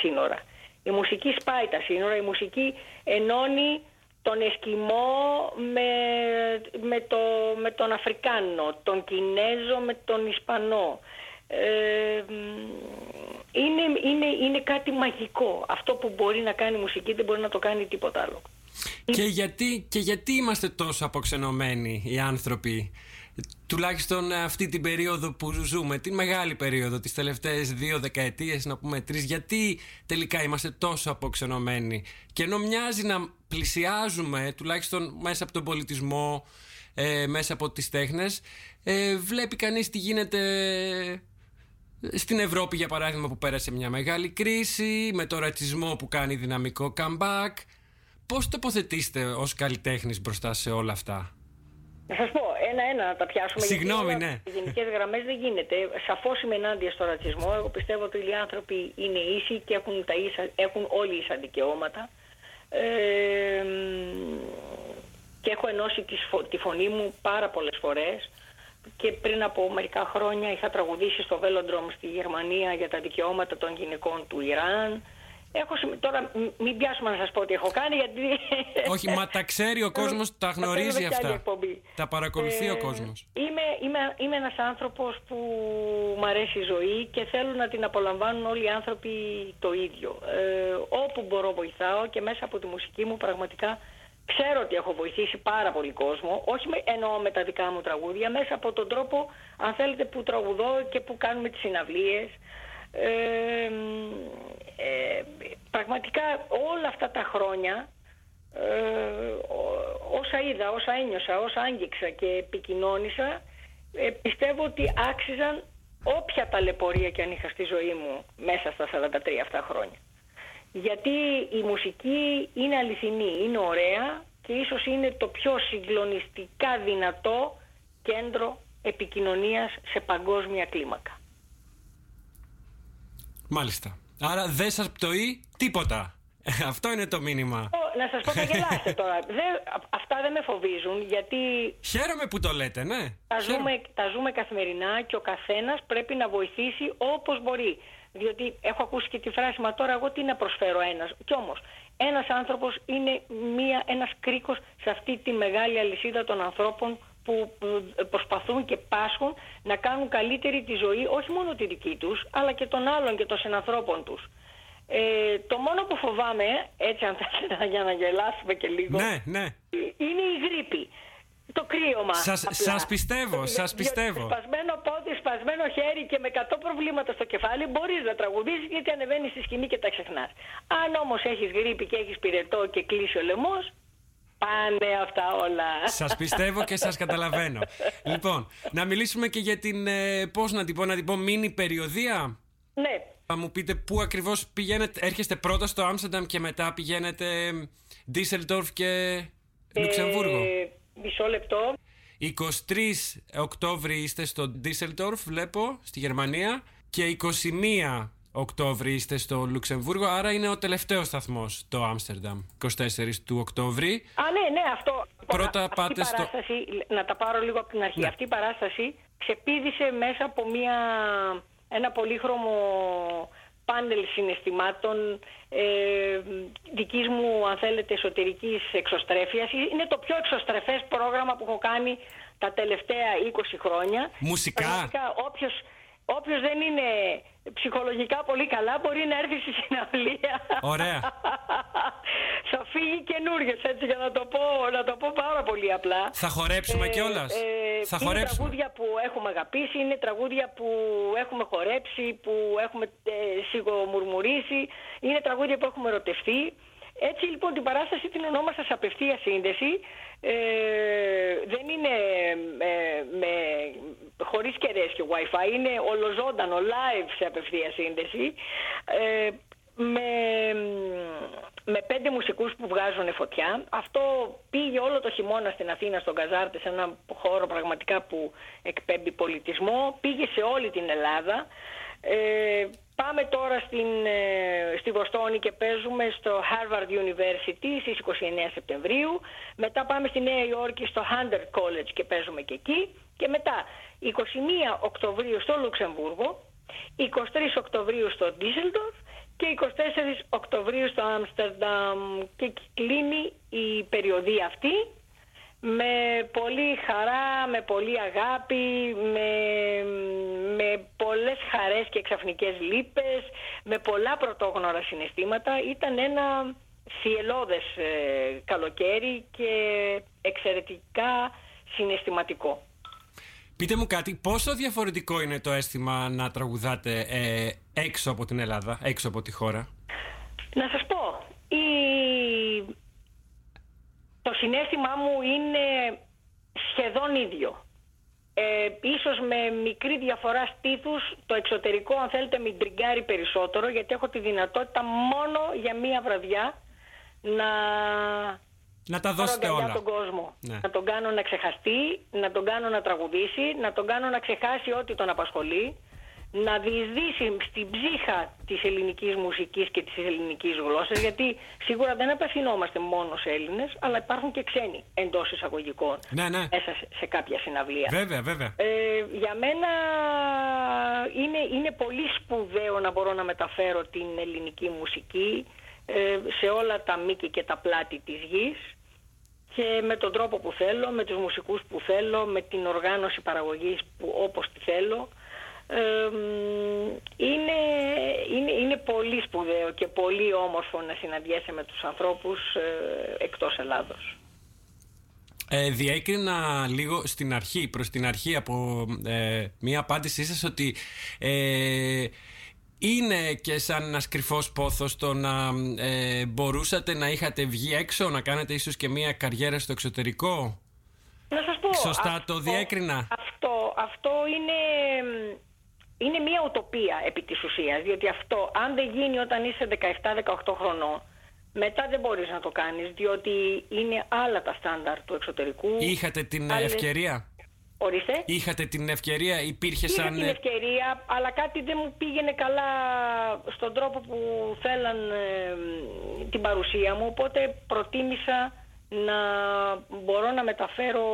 σύνορα. Η μουσική σπάει τα σύνορα, η μουσική ενώνει τον Εσκιμό με, με, το, με τον Αφρικάνο, τον Κινέζο με τον Ισπανό. Ε, είναι, είναι, είναι κάτι μαγικό. Αυτό που μπορεί να κάνει η μουσική δεν μπορεί να το κάνει τίποτα άλλο. Και γιατί, και γιατί είμαστε τόσο αποξενωμένοι οι άνθρωποι τουλάχιστον αυτή την περίοδο που ζούμε, την μεγάλη περίοδο, τις τελευταίες δύο δεκαετίες, να πούμε τρεις, γιατί τελικά είμαστε τόσο αποξενωμένοι; Και ενώ μοιάζει να πλησιάζουμε, τουλάχιστον μέσα από τον πολιτισμό, ε, μέσα από τις τέχνες, ε, βλέπει κανείς τι γίνεται στην Ευρώπη, για παράδειγμα, που πέρασε μια μεγάλη κρίση, με το ρατσισμό που κάνει δυναμικό comeback. Πώς τοποθετήστε ως καλλιτέχνης μπροστά σε όλα αυτά; Να σας πω, ένα-ένα να τα πιάσουμε. Συγγνώμη, γιατί ναι. Οι γενικές γραμμές δεν γίνεται. Σαφώς είμαι ενάντια στο ρατσισμό. Εγώ πιστεύω ότι οι άνθρωποι είναι ίσοι και έχουν, τα ίσα, έχουν όλοι ίσα δικαιώματα. Ε, και έχω ενώσει τη φωνή μου πάρα πολλές φορές. Και πριν από μερικά χρόνια είχα τραγουδήσει στο Velodrome στη Γερμανία για τα δικαιώματα των γυναικών του Ιράν Έχω, τώρα μην πιάσουμε να σας πω τι έχω κάνει γιατί... Όχι, μα τα ξέρει ο κόσμος, τα γνωρίζει αυτά. Τα παρακολουθεί ο ε, κόσμος. Είμαι, είμαι, είμαι ένας άνθρωπος που μου αρέσει η ζωή και θέλω να την απολαμβάνουν όλοι οι άνθρωποι το ίδιο. Ε, όπου μπορώ βοηθάω και μέσα από τη μουσική μου πραγματικά ξέρω ότι έχω βοηθήσει πάρα πολύ κόσμο. Όχι με, εννοώ με τα δικά μου τραγούδια, μέσα από τον τρόπο αν θέλετε που τραγουδώ και που κάνουμε τις συναυλίες. Ε, ε, πραγματικά όλα αυτά τα χρόνια ε, όσα είδα, όσα ένιωσα, όσα άγγιξα και επικοινώνησα ε, πιστεύω ότι άξιζαν όποια ταλαιπωρία και αν είχα στη ζωή μου μέσα στα 43 αυτά χρόνια. Γιατί η μουσική είναι αληθινή, είναι ωραία και ίσως είναι το πιο συγκλονιστικά δυνατό κέντρο επικοινωνίας σε παγκόσμια κλίμακα. Μάλιστα. Άρα δεν σας πτωεί τίποτα. Αυτό είναι το μήνυμα. Να σας πω, θα γελάσετε τώρα. Δεν, αυτά δεν με φοβίζουν γιατί. Χαίρομαι που το λέτε, ναι. Τα ζούμε, τα ζούμε καθημερινά και ο καθένας πρέπει να βοηθήσει όπως μπορεί. Διότι έχω ακούσει και τη φράση, μα τώρα εγώ τι να προσφέρω ένας. Κι όμως, ένας άνθρωπος είναι ένας κρίκος σε αυτή τη μεγάλη αλυσίδα των ανθρώπων που προσπαθούν και πάσχουν να κάνουν καλύτερη τη ζωή, όχι μόνο τη δική τους, αλλά και των άλλων και των συνανθρώπων τους. Ε, το μόνο που φοβάμαι, έτσι αν θέλετε για να γελάσουμε και λίγο, ναι, ναι. είναι η γρήπη. Το κρύωμα. Σας, σας πιστεύω, σας πιστεύω. Σπασμένο πόδι, σπασμένο χέρι και με 100 προβλήματα στο κεφάλι μπορείς να τραγουδήσεις γιατί ανεβαίνεις στη σκηνή και τα ξεχνάς. Αν όμως έχεις γρήπη και έχεις πυρετό και κλείσει ο λαιμός, πάνε αυτά όλα. Σας πιστεύω και σας καταλαβαίνω. λοιπόν, να μιλήσουμε και για την. Ε, Πώς να την πω, να την πω, μίνι περιοδία. Ναι. Θα μου πείτε πού ακριβώς πηγαίνετε. Έρχεστε πρώτα στο Άμστερνταμ και μετά πηγαίνετε Ντίσσελντορφ και Λουξεμβούργο; Ε, μισό λεπτό. 23 Οκτώβρη είστε στο Ντίσσελντορφ, βλέπω, στη Γερμανία. Και 21 Οκτώβρη είστε στο Λουξεμβούργο, άρα είναι ο τελευταίος σταθμός το Άμστερνταμ, 24 του Οκτώβρη. Α, ναι, ναι, αυτό. Πρώτα αυτή πάτε η παράσταση, να τα πάρω λίγο από την αρχή. Ναι. Αυτή η παράσταση ξεπίδησε μέσα από μια, ένα πολύχρωμο πάνελ συναισθημάτων ε, δικής μου, αν θέλετε, εσωτερικής εξωστρέφειας. Είναι το πιο εξωστρεφές πρόγραμμα που έχω κάνει τα τελευταία 20 χρόνια. Μουσικά. όποιος, όποιος δεν είναι ψυχολογικά πολύ καλά μπορεί να έρθει στη συναυλία. Ωραία. θα φύγει καινούριος, έτσι για να το, πω, να το πω πάρα πολύ απλά. Θα χορέψουμε ε, κιόλας. Ε, θα είναι χορέψουμε. τραγούδια που έχουμε αγαπήσει, είναι τραγούδια που έχουμε χορέψει, που έχουμε ε, σιγομουρμουρίσει, είναι τραγούδια που έχουμε ερωτευτεί. Έτσι λοιπόν την παράσταση την ονόμασα σε απευθεία σύνδεση. Ε, δεν είναι ε, με, χωρίς κεραίες και wifi, είναι ολοζώντανο live σε απευθεία σύνδεση. Ε, με, με πέντε μουσικούς που βγάζουν φωτιά. Αυτό πήγε όλο το χειμώνα στην Αθήνα, στον Καζάρτε, σε ένα χώρο πραγματικά που εκπέμπει πολιτισμό. Πήγε σε όλη την Ελλάδα. Ε, πάμε τώρα στην, ε, στη Βοστόνη και παίζουμε στο Harvard University στις 29 Σεπτεμβρίου. Μετά πάμε στη Νέα Υόρκη στο Hunter College και παίζουμε και εκεί. Και μετά 21 Οκτωβρίου στο Λουξεμβούργο, 23 Οκτωβρίου στο Ντίσελντορφ και 24 Οκτωβρίου στο Άμστερνταμ και κλείνει η περιοδία αυτή με πολύ χαρά, με πολύ αγάπη, με, με πολλές χαρές και ξαφνικές λύπες, με πολλά πρωτόγνωρα συναισθήματα. Ήταν ένα θυελώδες ε, καλοκαίρι και εξαιρετικά συναισθηματικό. Πείτε μου κάτι, πόσο διαφορετικό είναι το αίσθημα να τραγουδάτε ε, έξω από την Ελλάδα, έξω από τη χώρα; Να σας πω, η... το συνέστημά μου είναι σχεδόν ίδιο. Ε, ίσως με μικρή διαφορά στήθους το εξωτερικό αν θέλετε με τριγκάρει περισσότερο γιατί έχω τη δυνατότητα μόνο για μία βραδιά να να τα δώσετε όλα. τον κόσμο. Ναι. Να τον κάνω να ξεχαστεί, να τον κάνω να τραγουδήσει, να τον κάνω να ξεχάσει ό,τι τον απασχολεί, να διεισδύσει στην ψύχα της ελληνικής μουσικής και της ελληνικής γλώσσας, γιατί σίγουρα δεν απευθυνόμαστε μόνο σε Έλληνες, αλλά υπάρχουν και ξένοι εντός εισαγωγικών ναι, ναι. μέσα σε, κάποια συναυλία. Βέβαια, βέβαια. Ε, για μένα είναι, είναι πολύ σπουδαίο να μπορώ να μεταφέρω την ελληνική μουσική ε, σε όλα τα μήκη και τα πλάτη της γης και με τον τρόπο που θέλω, με τους μουσικούς που θέλω, με την οργάνωση παραγωγής που όπως τη θέλω. Είναι, είναι, είναι πολύ σπουδαίο και πολύ όμορφο να συναντιέσαι με τους ανθρώπους ε, εκτός Ελλάδος. Ε, διέκρινα λίγο στην αρχή, προς την αρχή από ε, μία απάντησή σας ότι ε, είναι και σαν ένας κρυφός πόθος το να ε, μπορούσατε να είχατε βγει έξω, να κάνετε ίσως και μια καριέρα στο εξωτερικό; Να σας πω. Σωστά το διέκρινα; Αυτό, αυτό είναι, είναι μια ουτοπία επί της ουσίας. Διότι αυτό, αν δεν γίνει όταν είσαι 17-18 χρονών, μετά δεν μπορείς να το κάνεις, διότι είναι άλλα τα στάνταρ του εξωτερικού. Είχατε την ευκαιρία; Ορίστε; Είχατε την ευκαιρία, υπήρχε Είχα σαν... την ευκαιρία, αλλά κάτι δεν μου πήγαινε καλά στον τρόπο που θέλαν ε, την παρουσία μου, οπότε προτίμησα να μπορώ να μεταφέρω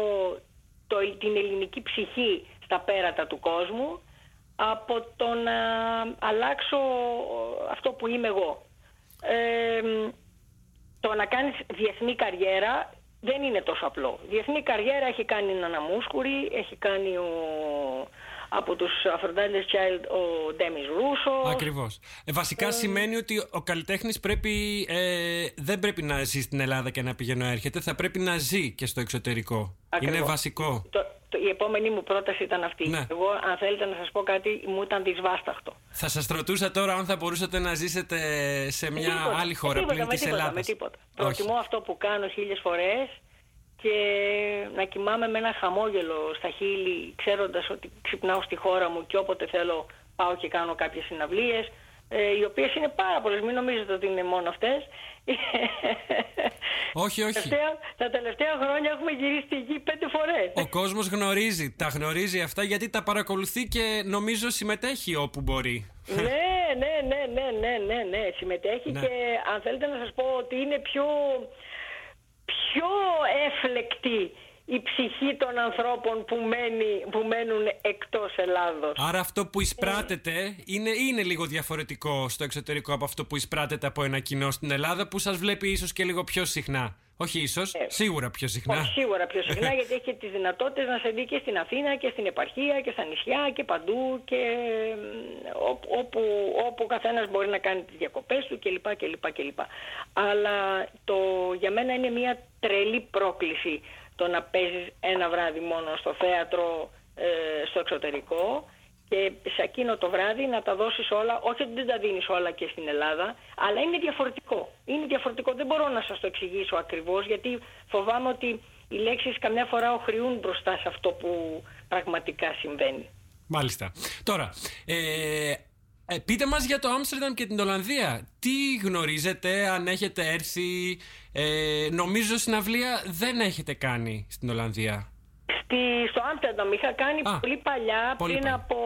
το, την ελληνική ψυχή στα πέρατα του κόσμου από το να αλλάξω αυτό που είμαι εγώ. Ε, το να κάνεις διεθνή καριέρα δεν είναι τόσο απλό. Διεθνή καριέρα έχει κάνει η Ναναμούσκουρη, έχει κάνει ο, από τους Aphrodite's Child ο Ντέμις Ρούσο. Ακριβώς. Ε, βασικά ε, σημαίνει ότι ο καλλιτέχνης πρέπει, ε, δεν πρέπει να ζει στην Ελλάδα και να πηγαίνει έρχεται, θα πρέπει να ζει και στο εξωτερικό. Είναι βασικό. Το, το, η επόμενη μου πρόταση ήταν αυτή. Ναι. Εγώ, αν θέλετε να σας πω κάτι, μου ήταν δυσβάσταχτο. Θα σας ρωτούσα τώρα αν θα μπορούσατε να ζήσετε σε μια άλλη χώρα πλην της Ελλάδας. Με τίποτα. Προτιμώ αυτό που κάνω χίλιες φορές και να κοιμάμαι με ένα χαμόγελο στα χείλη ξέροντας ότι ξυπνάω στη χώρα μου και όποτε θέλω πάω και κάνω κάποιες συναυλίες ε, οι οποίες είναι πάρα πολλές, μην νομίζετε ότι είναι μόνο αυτές. Όχι, όχι. Τα τα τελευταία χρόνια έχουμε γυρίσει τη γη πέντε φορές. Ο κόσμος γνωρίζει, τα γνωρίζει αυτά γιατί τα παρακολουθεί και νομίζω συμμετέχει όπου μπορεί. ναι, ναι, ναι, ναι, ναι, ναι, ναι, συμμετέχει ναι. και αν θέλετε να σας πω ότι είναι πιο, πιο έφλεκτη η ψυχή των ανθρώπων που, μένει, που μένουν εκτός Ελλάδος. Άρα αυτό που εισπράτεται είναι, είναι λίγο διαφορετικό στο εξωτερικό από αυτό που εισπράτεται από ένα κοινό στην Ελλάδα που σας βλέπει ίσως και λίγο πιο συχνά Όχι ίσως, ε, σίγουρα πιο συχνά. Όχι, σίγουρα πιο συχνά, γιατί έχει τις δυνατότητες να σε δει και στην Αθήνα και στην επαρχία και στα νησιά και παντού και όπου, όπου ο καθένας μπορεί να κάνει τις διακοπές του κλπ. κλπ, κλπ. Αλλά το, για μένα είναι μια τρελή πρόκληση το να παίζεις ένα βράδυ μόνο στο θέατρο ε, στο εξωτερικό και σε εκείνο το βράδυ να τα δώσεις όλα, όχι ότι δεν τα δίνεις όλα και στην Ελλάδα, αλλά είναι διαφορετικό. Είναι διαφορετικό, δεν μπορώ να σας το εξηγήσω ακριβώς, γιατί φοβάμαι ότι οι λέξεις καμιά φορά οχριούν μπροστά σε αυτό που πραγματικά συμβαίνει. Μάλιστα. Τώρα, ε, ε, πείτε μας για το Άμστερνταμ και την Ολλανδία. Τι γνωρίζετε, αν έχετε έρθει. Ε, νομίζω συναυλία δεν έχετε κάνει στην Ολλανδία. Στη, στο Άμστερνταμ είχα κάνει πολύ παλιά, πριν από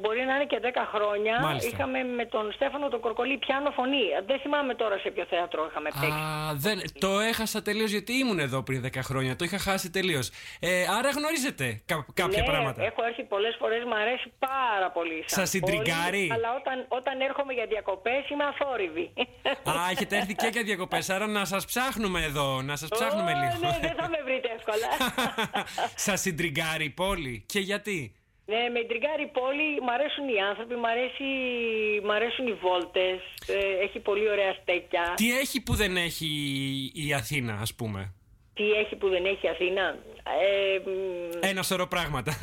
μπορεί να είναι και 10 χρόνια. Μάλιστα. Είχαμε με τον Στέφανο τον Κορκολί πιάνω φωνή. Δεν θυμάμαι τώρα σε ποιο θέατρο είχαμε παίξει. Α, δεν, το έχασα τελείως γιατί ήμουν εδώ πριν 10 χρόνια. Το είχα χάσει τελείως. Ε, άρα γνωρίζετε κα, κάποια ναι, πράγματα. Έχω έρθει πολλές φορές, μου αρέσει πάρα πολύ. Σας συντριγκάρει; Αλλά όταν, όταν έρχομαι για διακοπές είμαι αθόρυβη. Α, έχετε έρθει και για διακοπές. Άρα να σας ψάχνουμε εδώ, να σας ψάχνουμε λίγο. Ναι, δεν θα με βρείτε εύκολα. Σα συντριγκάρει η πόλη και γιατί; Ναι, με τριγκάρει η πόλη, μ' αρέσουν οι άνθρωποι, μ' αρέσει, μ αρέσουν οι βόλτες, ε, έχει πολύ ωραία στέκια. Τι έχει που δεν έχει η Αθήνα, ας πούμε; Τι έχει που δεν έχει η Αθήνα; Ε, Ένα σωρό πράγματα.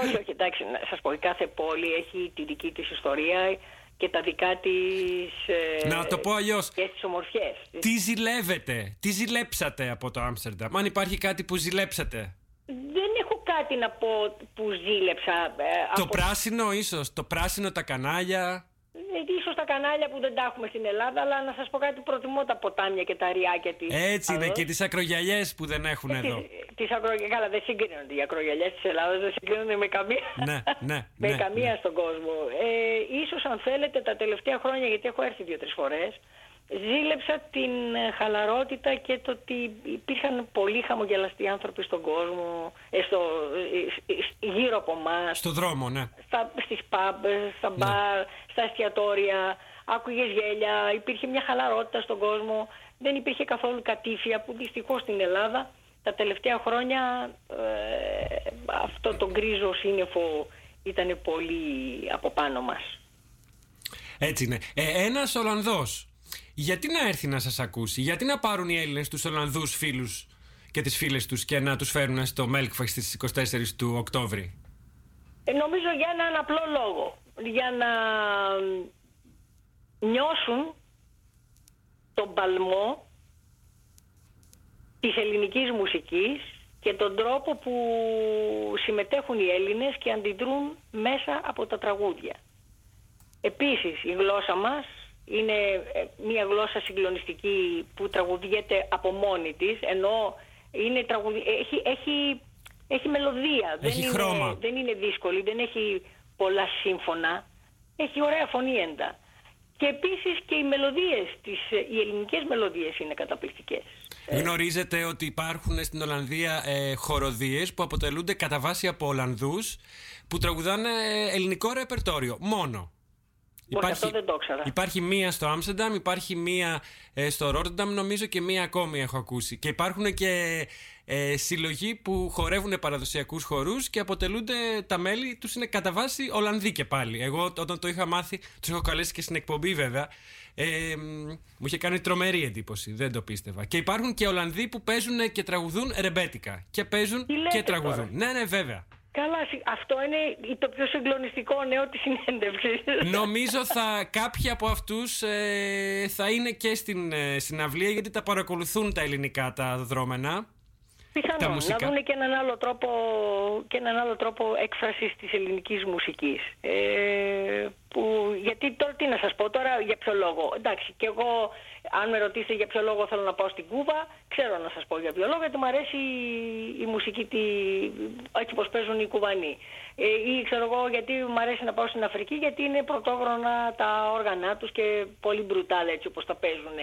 Όχι, όχι, εντάξει, να σας πω, η κάθε πόλη έχει τη δική της ιστορία και τα δικά της... Ε, να το πω αλλιώς. Και τις ομορφιές. Τι ζηλεύετε, τι ζηλέψατε από το Άμστερνταμ, αν υπάρχει κάτι που ζηλέψατε. Δεν έχω κάτι να πω που ζήλεψα. Ε, το πράσινο ίσως, το πράσινο τα κανάλια. Ε, ίσως τα κανάλια που δεν τα έχουμε στην Ελλάδα, αλλά να σας πω κάτι προτιμώ τα ποτάμια και τα ριάκια της. Έτσι είναι και τις ακρογιαλιές που δεν έχουν ε, εδώ. Τις ακρογιαλιές, καλά δεν συγκρίνονται οι ακρογιαλιές της Ελλάδας, δεν συγκρίνονται με καμία, ναι, ναι, με ναι, καμία στον κόσμο. Ε, ίσως αν θέλετε τα τελευταία χρόνια, γιατί έχω έρθει δύο-τρεις φορές, ζήλεψα την ε, χαλαρότητα και το ότι υπήρχαν πολύ χαμογελαστοί άνθρωποι στον κόσμο, ε, στο, ε, γύρω από εμά. Στο δρόμο, ναι. Στα, στις pub, στα ναι. μπαρ, στα εστιατόρια, άκουγες γέλια, υπήρχε μια χαλαρότητα στον κόσμο, δεν υπήρχε καθόλου κατήφια που δυστυχώς στην Ελλάδα τα τελευταία χρόνια αυτό το γκρίζο σύννεφο ήταν πολύ από πάνω μας. Έτσι είναι. Ε, ένας Ολλανδός γιατί να έρθει να σας ακούσει, γιατί να πάρουν οι Έλληνες τους Ολλανδούς φίλους και τις φίλες τους και να τους φέρουν στο Μέλκφαχ στις 24 του Οκτώβρη; Ε, νομίζω για έναν απλό λόγο. Για να νιώσουν τον παλμό της ελληνικής μουσικής και τον τρόπο που συμμετέχουν οι Έλληνες και αντιδρούν μέσα από τα τραγούδια. Επίσης η γλώσσα μας είναι ε, μια γλώσσα συγκλονιστική που τραγουδιέται από μόνη της ενώ είναι τραγουδι... έχει, έχει, έχει μελωδία. Έχει δεν, χρώμα. Είναι, δεν είναι δύσκολη δεν έχει πολλά σύμφωνα. Έχει ωραία φωνή έντα. Και επίσης και οι μελωδίες τις, οι ελληνικές μελωδίες είναι καταπληκτικές. Γνωρίζετε ότι υπάρχουν στην Ολλανδία ε, χοροδίες που αποτελούνται κατά βάση από Ολλανδούς που τραγουδάνε ε, ελληνικό ρεπερτόριο μόνο Υπάρχει, δεν το υπάρχει μία στο Άμστερνταμ, υπάρχει μία ε, στο Ρότερνταμ, νομίζω και μία ακόμη έχω ακούσει. Και υπάρχουν και ε, συλλογοί που χορεύουν παραδοσιακούς χορούς και αποτελούνται τα μέλη τους είναι κατά βάση Ολλανδοί και πάλι. Εγώ όταν το είχα μάθει, τους έχω καλέσει και στην εκπομπή βέβαια, ε, μου είχε κάνει τρομερή εντύπωση, δεν το πίστευα. Και υπάρχουν και Ολλανδοί που παίζουν και τραγουδούν ρεμπέτικα. Και παίζουν και τραγουδούν. Ναι, ναι, βέβαια. Καλά, αυτό είναι το πιο συγκλονιστικό νέο της συνέντευξης. Νομίζω θα κάποιοι από αυτούς ε, θα είναι και στην ε, συναυλία γιατί τα παρακολουθούν τα ελληνικά τα δρόμενα. Πιθανόν, να δουν και έναν άλλο τρόπο, και έναν άλλο τρόπο έκφρασης της ελληνικής μουσικής. Ε, που, γιατί τώρα τι να σας πω τώρα για ποιο λόγο. Εντάξει και εγώ αν με ρωτήσετε για ποιο λόγο θέλω να πάω στην Κούβα ξέρω να σας πω για ποιο λόγο γιατί μου αρέσει η, μουσική τη, έτσι πως παίζουν οι Κουβανοί. Ε, ή ξέρω εγώ γιατί μου αρέσει να πάω στην Αφρική γιατί είναι πρωτόγρονα τα όργανα τους και πολύ μπρουτάλ έτσι όπως τα παίζουν.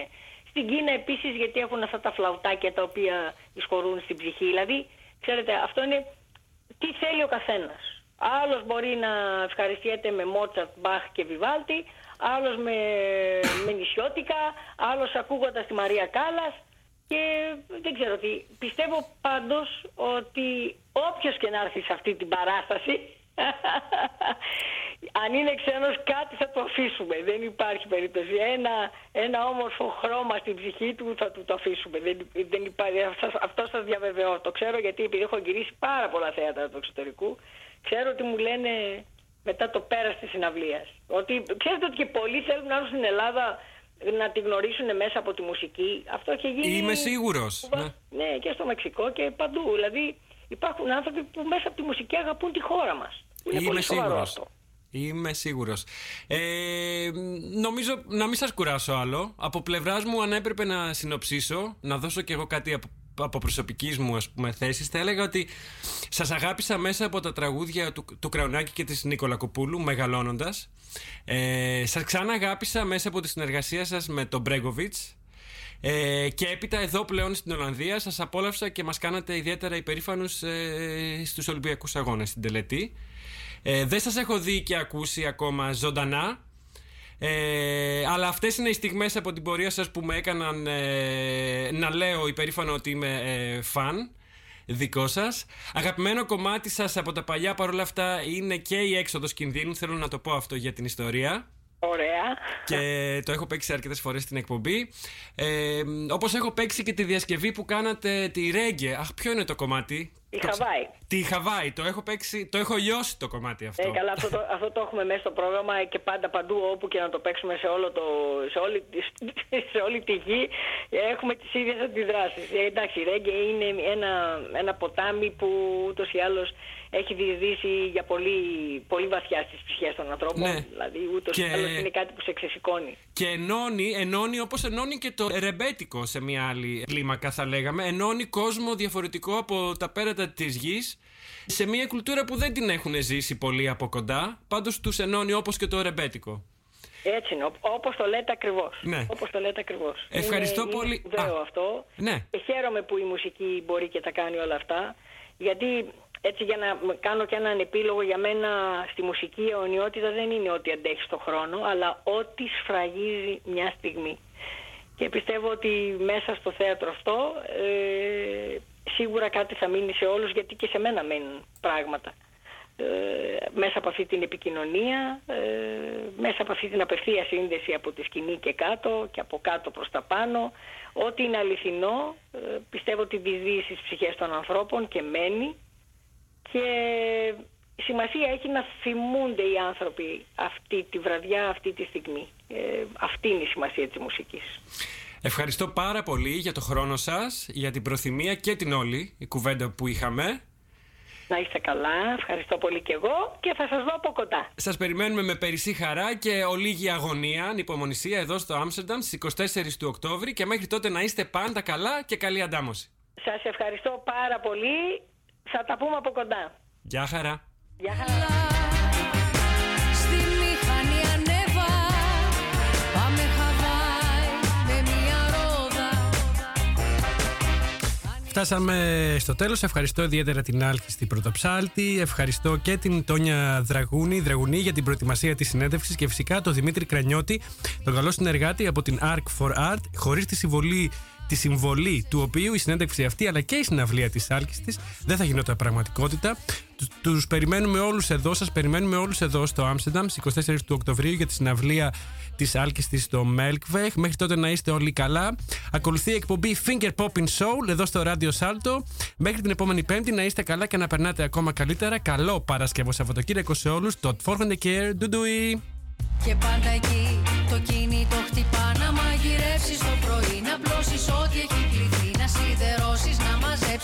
Στην Κίνα επίσης γιατί έχουν αυτά τα φλαουτάκια τα οποία εισχωρούν στην ψυχή. Δηλαδή, ξέρετε, αυτό είναι τι θέλει ο καθένας. Άλλος μπορεί να ευχαριστιέται με Μότσαρτ, Μπαχ και Βιβάλτη, άλλος με, με νησιώτικα, άλλος ακούγοντας τη Μαρία Κάλλας. Και δεν ξέρω τι. Πιστεύω πάντως ότι όποιος και να έρθει σε αυτή την παράσταση αν είναι ξένος κάτι θα το αφήσουμε. Δεν υπάρχει περίπτωση. Ένα, ένα όμορφο χρώμα στην ψυχή του θα του το αφήσουμε. Δεν, δεν υπάρχει, αυτό σας διαβεβαιώ. Το ξέρω γιατί επειδή έχω γυρίσει πάρα πολλά θέατρα του εξωτερικού. Ξέρω ότι μου λένε μετά το πέρας της συναυλίας. Ότι ξέρετε ότι και πολλοί θέλουν να έρθουν στην Ελλάδα να τη γνωρίσουν μέσα από τη μουσική. Αυτό έχει γίνει... Είμαι σίγουρος. Ναι. ναι, και στο Μεξικό και παντού. Δηλαδή υπάρχουν άνθρωποι που μέσα από τη μουσική αγαπούν τη χώρα μας. Είναι Είμαι πολύ σοβαρό σίγουρος. αυτό. Είμαι σίγουρος. Ε, νομίζω να μην σας κουράσω άλλο. Από πλευράς μου αν έπρεπε να συνοψίσω, να δώσω κι εγώ κάτι από, από προσωπικής μου ας πούμε θέσης, θα έλεγα ότι σας αγάπησα μέσα από τα τραγούδια του, του Κραουνάκη και της Νίκολα Κοπούλου, μεγαλώνοντας. Ε, σας ξανά αγάπησα μέσα από τη συνεργασία σας με τον Μπρέγκοβιτς. Ε, και έπειτα εδώ πλέον στην Ολλανδία σας απόλαυσα και μας κάνατε ιδιαίτερα υπερήφανους ε, στους Ολυμπιακούς Αγώνες στην τελετή. Ε, δεν σας έχω δει και ακούσει ακόμα ζωντανά. Ε, αλλά αυτές είναι οι στιγμές από την πορεία σας που με έκαναν ε, να λέω υπερήφανο ότι είμαι ε, φαν δικό σας. Αγαπημένο κομμάτι σας από τα παλιά παρόλα αυτά είναι και η έξοδος κινδύνου. Θέλω να το πω αυτό για την ιστορία. Ωραία. Και το έχω παίξει αρκετές φορές στην εκπομπή. Ε, όπως έχω παίξει και τη διασκευή που κάνατε τη Ρέγγε. Αχ, ποιο είναι το κομμάτι; Η Το ξε- Χαβάη. Τη Χαβάη. Το έχω παίξει, το έχω λιώσει το κομμάτι αυτό. Ε, καλά, αυτό το, αυτό το έχουμε μέσα στο πρόγραμμα και πάντα παντού όπου και να το παίξουμε σε, όλο το, σε, όλη, τη- σε όλη τη γη έχουμε τις ίδιες αντιδράσεις. Ε, εντάξει, η Ρέγγε είναι ένα, ένα ποτάμι που ούτως ή άλλως έχει διεισδύσει για πολύ, πολύ βαθιά στις ψυχές των ανθρώπων. Ναι. Δηλαδή ούτως ή Και- άλλως είναι κάτι που σε ξεσηκώνει. Και ενώνει, ενώνει όπως ενώνει και το ρεμπέτικο σε μια άλλη κλίμακα θα λέγαμε. Ενώνει κόσμο διαφορετικό από τα πέρατα της γης σε μια κουλτούρα που δεν την έχουν ζήσει πολύ από κοντά. Πάντως τους ενώνει όπως και το ρεμπέτικο. Έτσι είναι, Ω- όπως το λέτε ακριβώς. Ναι. Όπως το λέτε ακριβώς. Ευχαριστώ είναι, πολύ. Είναι σπουδαίο Α, αυτό. ναι. Και χαίρομαι που η μουσική μπορεί και τα κάνει όλα αυτά. Γιατί έτσι για να μ- κάνω και έναν επίλογο για μένα στη μουσική η αιωνιότητα δεν είναι ότι αντέχει στον χρόνο, αλλά ότι σφραγίζει μια στιγμή. Και πιστεύω ότι μέσα στο θέατρο αυτό ε, σίγουρα κάτι θα μείνει σε όλους γιατί και σε μένα μένουν πράγματα. Ε, μέσα από αυτή την επικοινωνία, ε, μέσα από αυτή την απευθεία σύνδεση από τη σκηνή και κάτω και από κάτω προς τα πάνω. Ό,τι είναι αληθινό, ε, πιστεύω ότι διδύει στις ψυχές των ανθρώπων και μένει και σημασία έχει να θυμούνται οι άνθρωποι αυτή τη βραδιά, αυτή τη στιγμή. Ε, αυτή είναι η σημασία της μουσικής. Ευχαριστώ πάρα πολύ για το χρόνο σας, για την προθυμία και την όλη η κουβέντα που είχαμε. Να είστε καλά, ευχαριστώ πολύ και εγώ και θα σας δω από κοντά. Σας περιμένουμε με περισσή χαρά και ολίγη αγωνία, ανυπομονησία εδώ στο Άμστερνταμ στις 24 του Οκτώβρη και μέχρι τότε να είστε πάντα καλά και καλή αντάμωση. Σας ευχαριστώ πάρα πολύ. Θα τα πούμε από κοντά. Γεια χαρά. Γεια χαρά. Στη μηχανή ανέβα Πάμε Χαβάη με μια ρόδα Φτάσαμε στο τέλος. Ευχαριστώ ιδιαίτερα την Άλκη στην Πρωτοψάλτη. Ευχαριστώ και την Τόνια Δραγούνη, Δραγουνή για την προετοιμασία της συνέντευξης και φυσικά τον Δημήτρη Κρανιώτη, τον καλό συνεργάτη από την Arc for Art, χωρίς τη συμβολή τη συμβολή του οποίου η συνέντευξη αυτή αλλά και η συναυλία της Άλκης της δεν θα γινόταν πραγματικότητα. Τους, τους περιμένουμε όλους εδώ, σας περιμένουμε όλους εδώ στο Άμστερνταμ στις 24 του Οκτωβρίου για τη συναυλία της Άλκης της στο Melkweg. Μέχρι τότε να είστε όλοι καλά. Ακολουθεί η εκπομπή Finger Popping Soul εδώ στο Radio Salto. Μέχρι την επόμενη Πέμπτη να είστε καλά και να περνάτε ακόμα καλύτερα. Καλό Παρασκευό Σαββατοκύριακο σε όλους. Το Forhand Care. Ντουντουι. Και πάντα εκεί το κινητό χτυπά Να μαγειρεύσεις το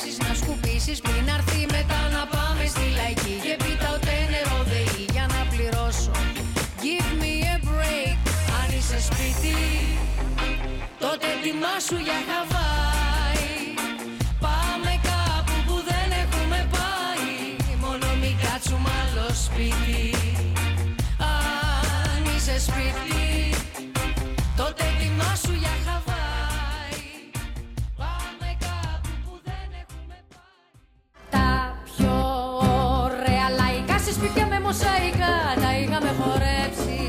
να μαζέψεις, να σκουπίσεις Πριν αρθεί μετά να πάμε στη λαϊκή. Και πίτα ούτε νερό δεή για να πληρώσω. Give me a break Αν είσαι σπίτι. Τότε ετοιμάσου για Χαβάη μοσαϊκά τα είχαμε χορέψει.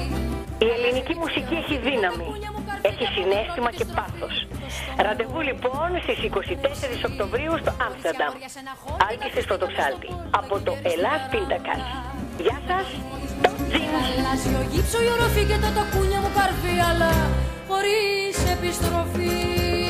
Η ελληνική μουσική έχει δύναμη. Έχει έχει συνέστημα και πάθος. Ραντεβού λοιπόν στις 24 Οκτωβρίου στο Άμστερνταμ. Άλκησης Πρωτοξάλτη. Από το Ελλάς Πίντακας. Γεια σας, το Αλλάζει ο γύψο η οροφή και το τοκούνια μου καρφί αλλά χωρίς επιστροφή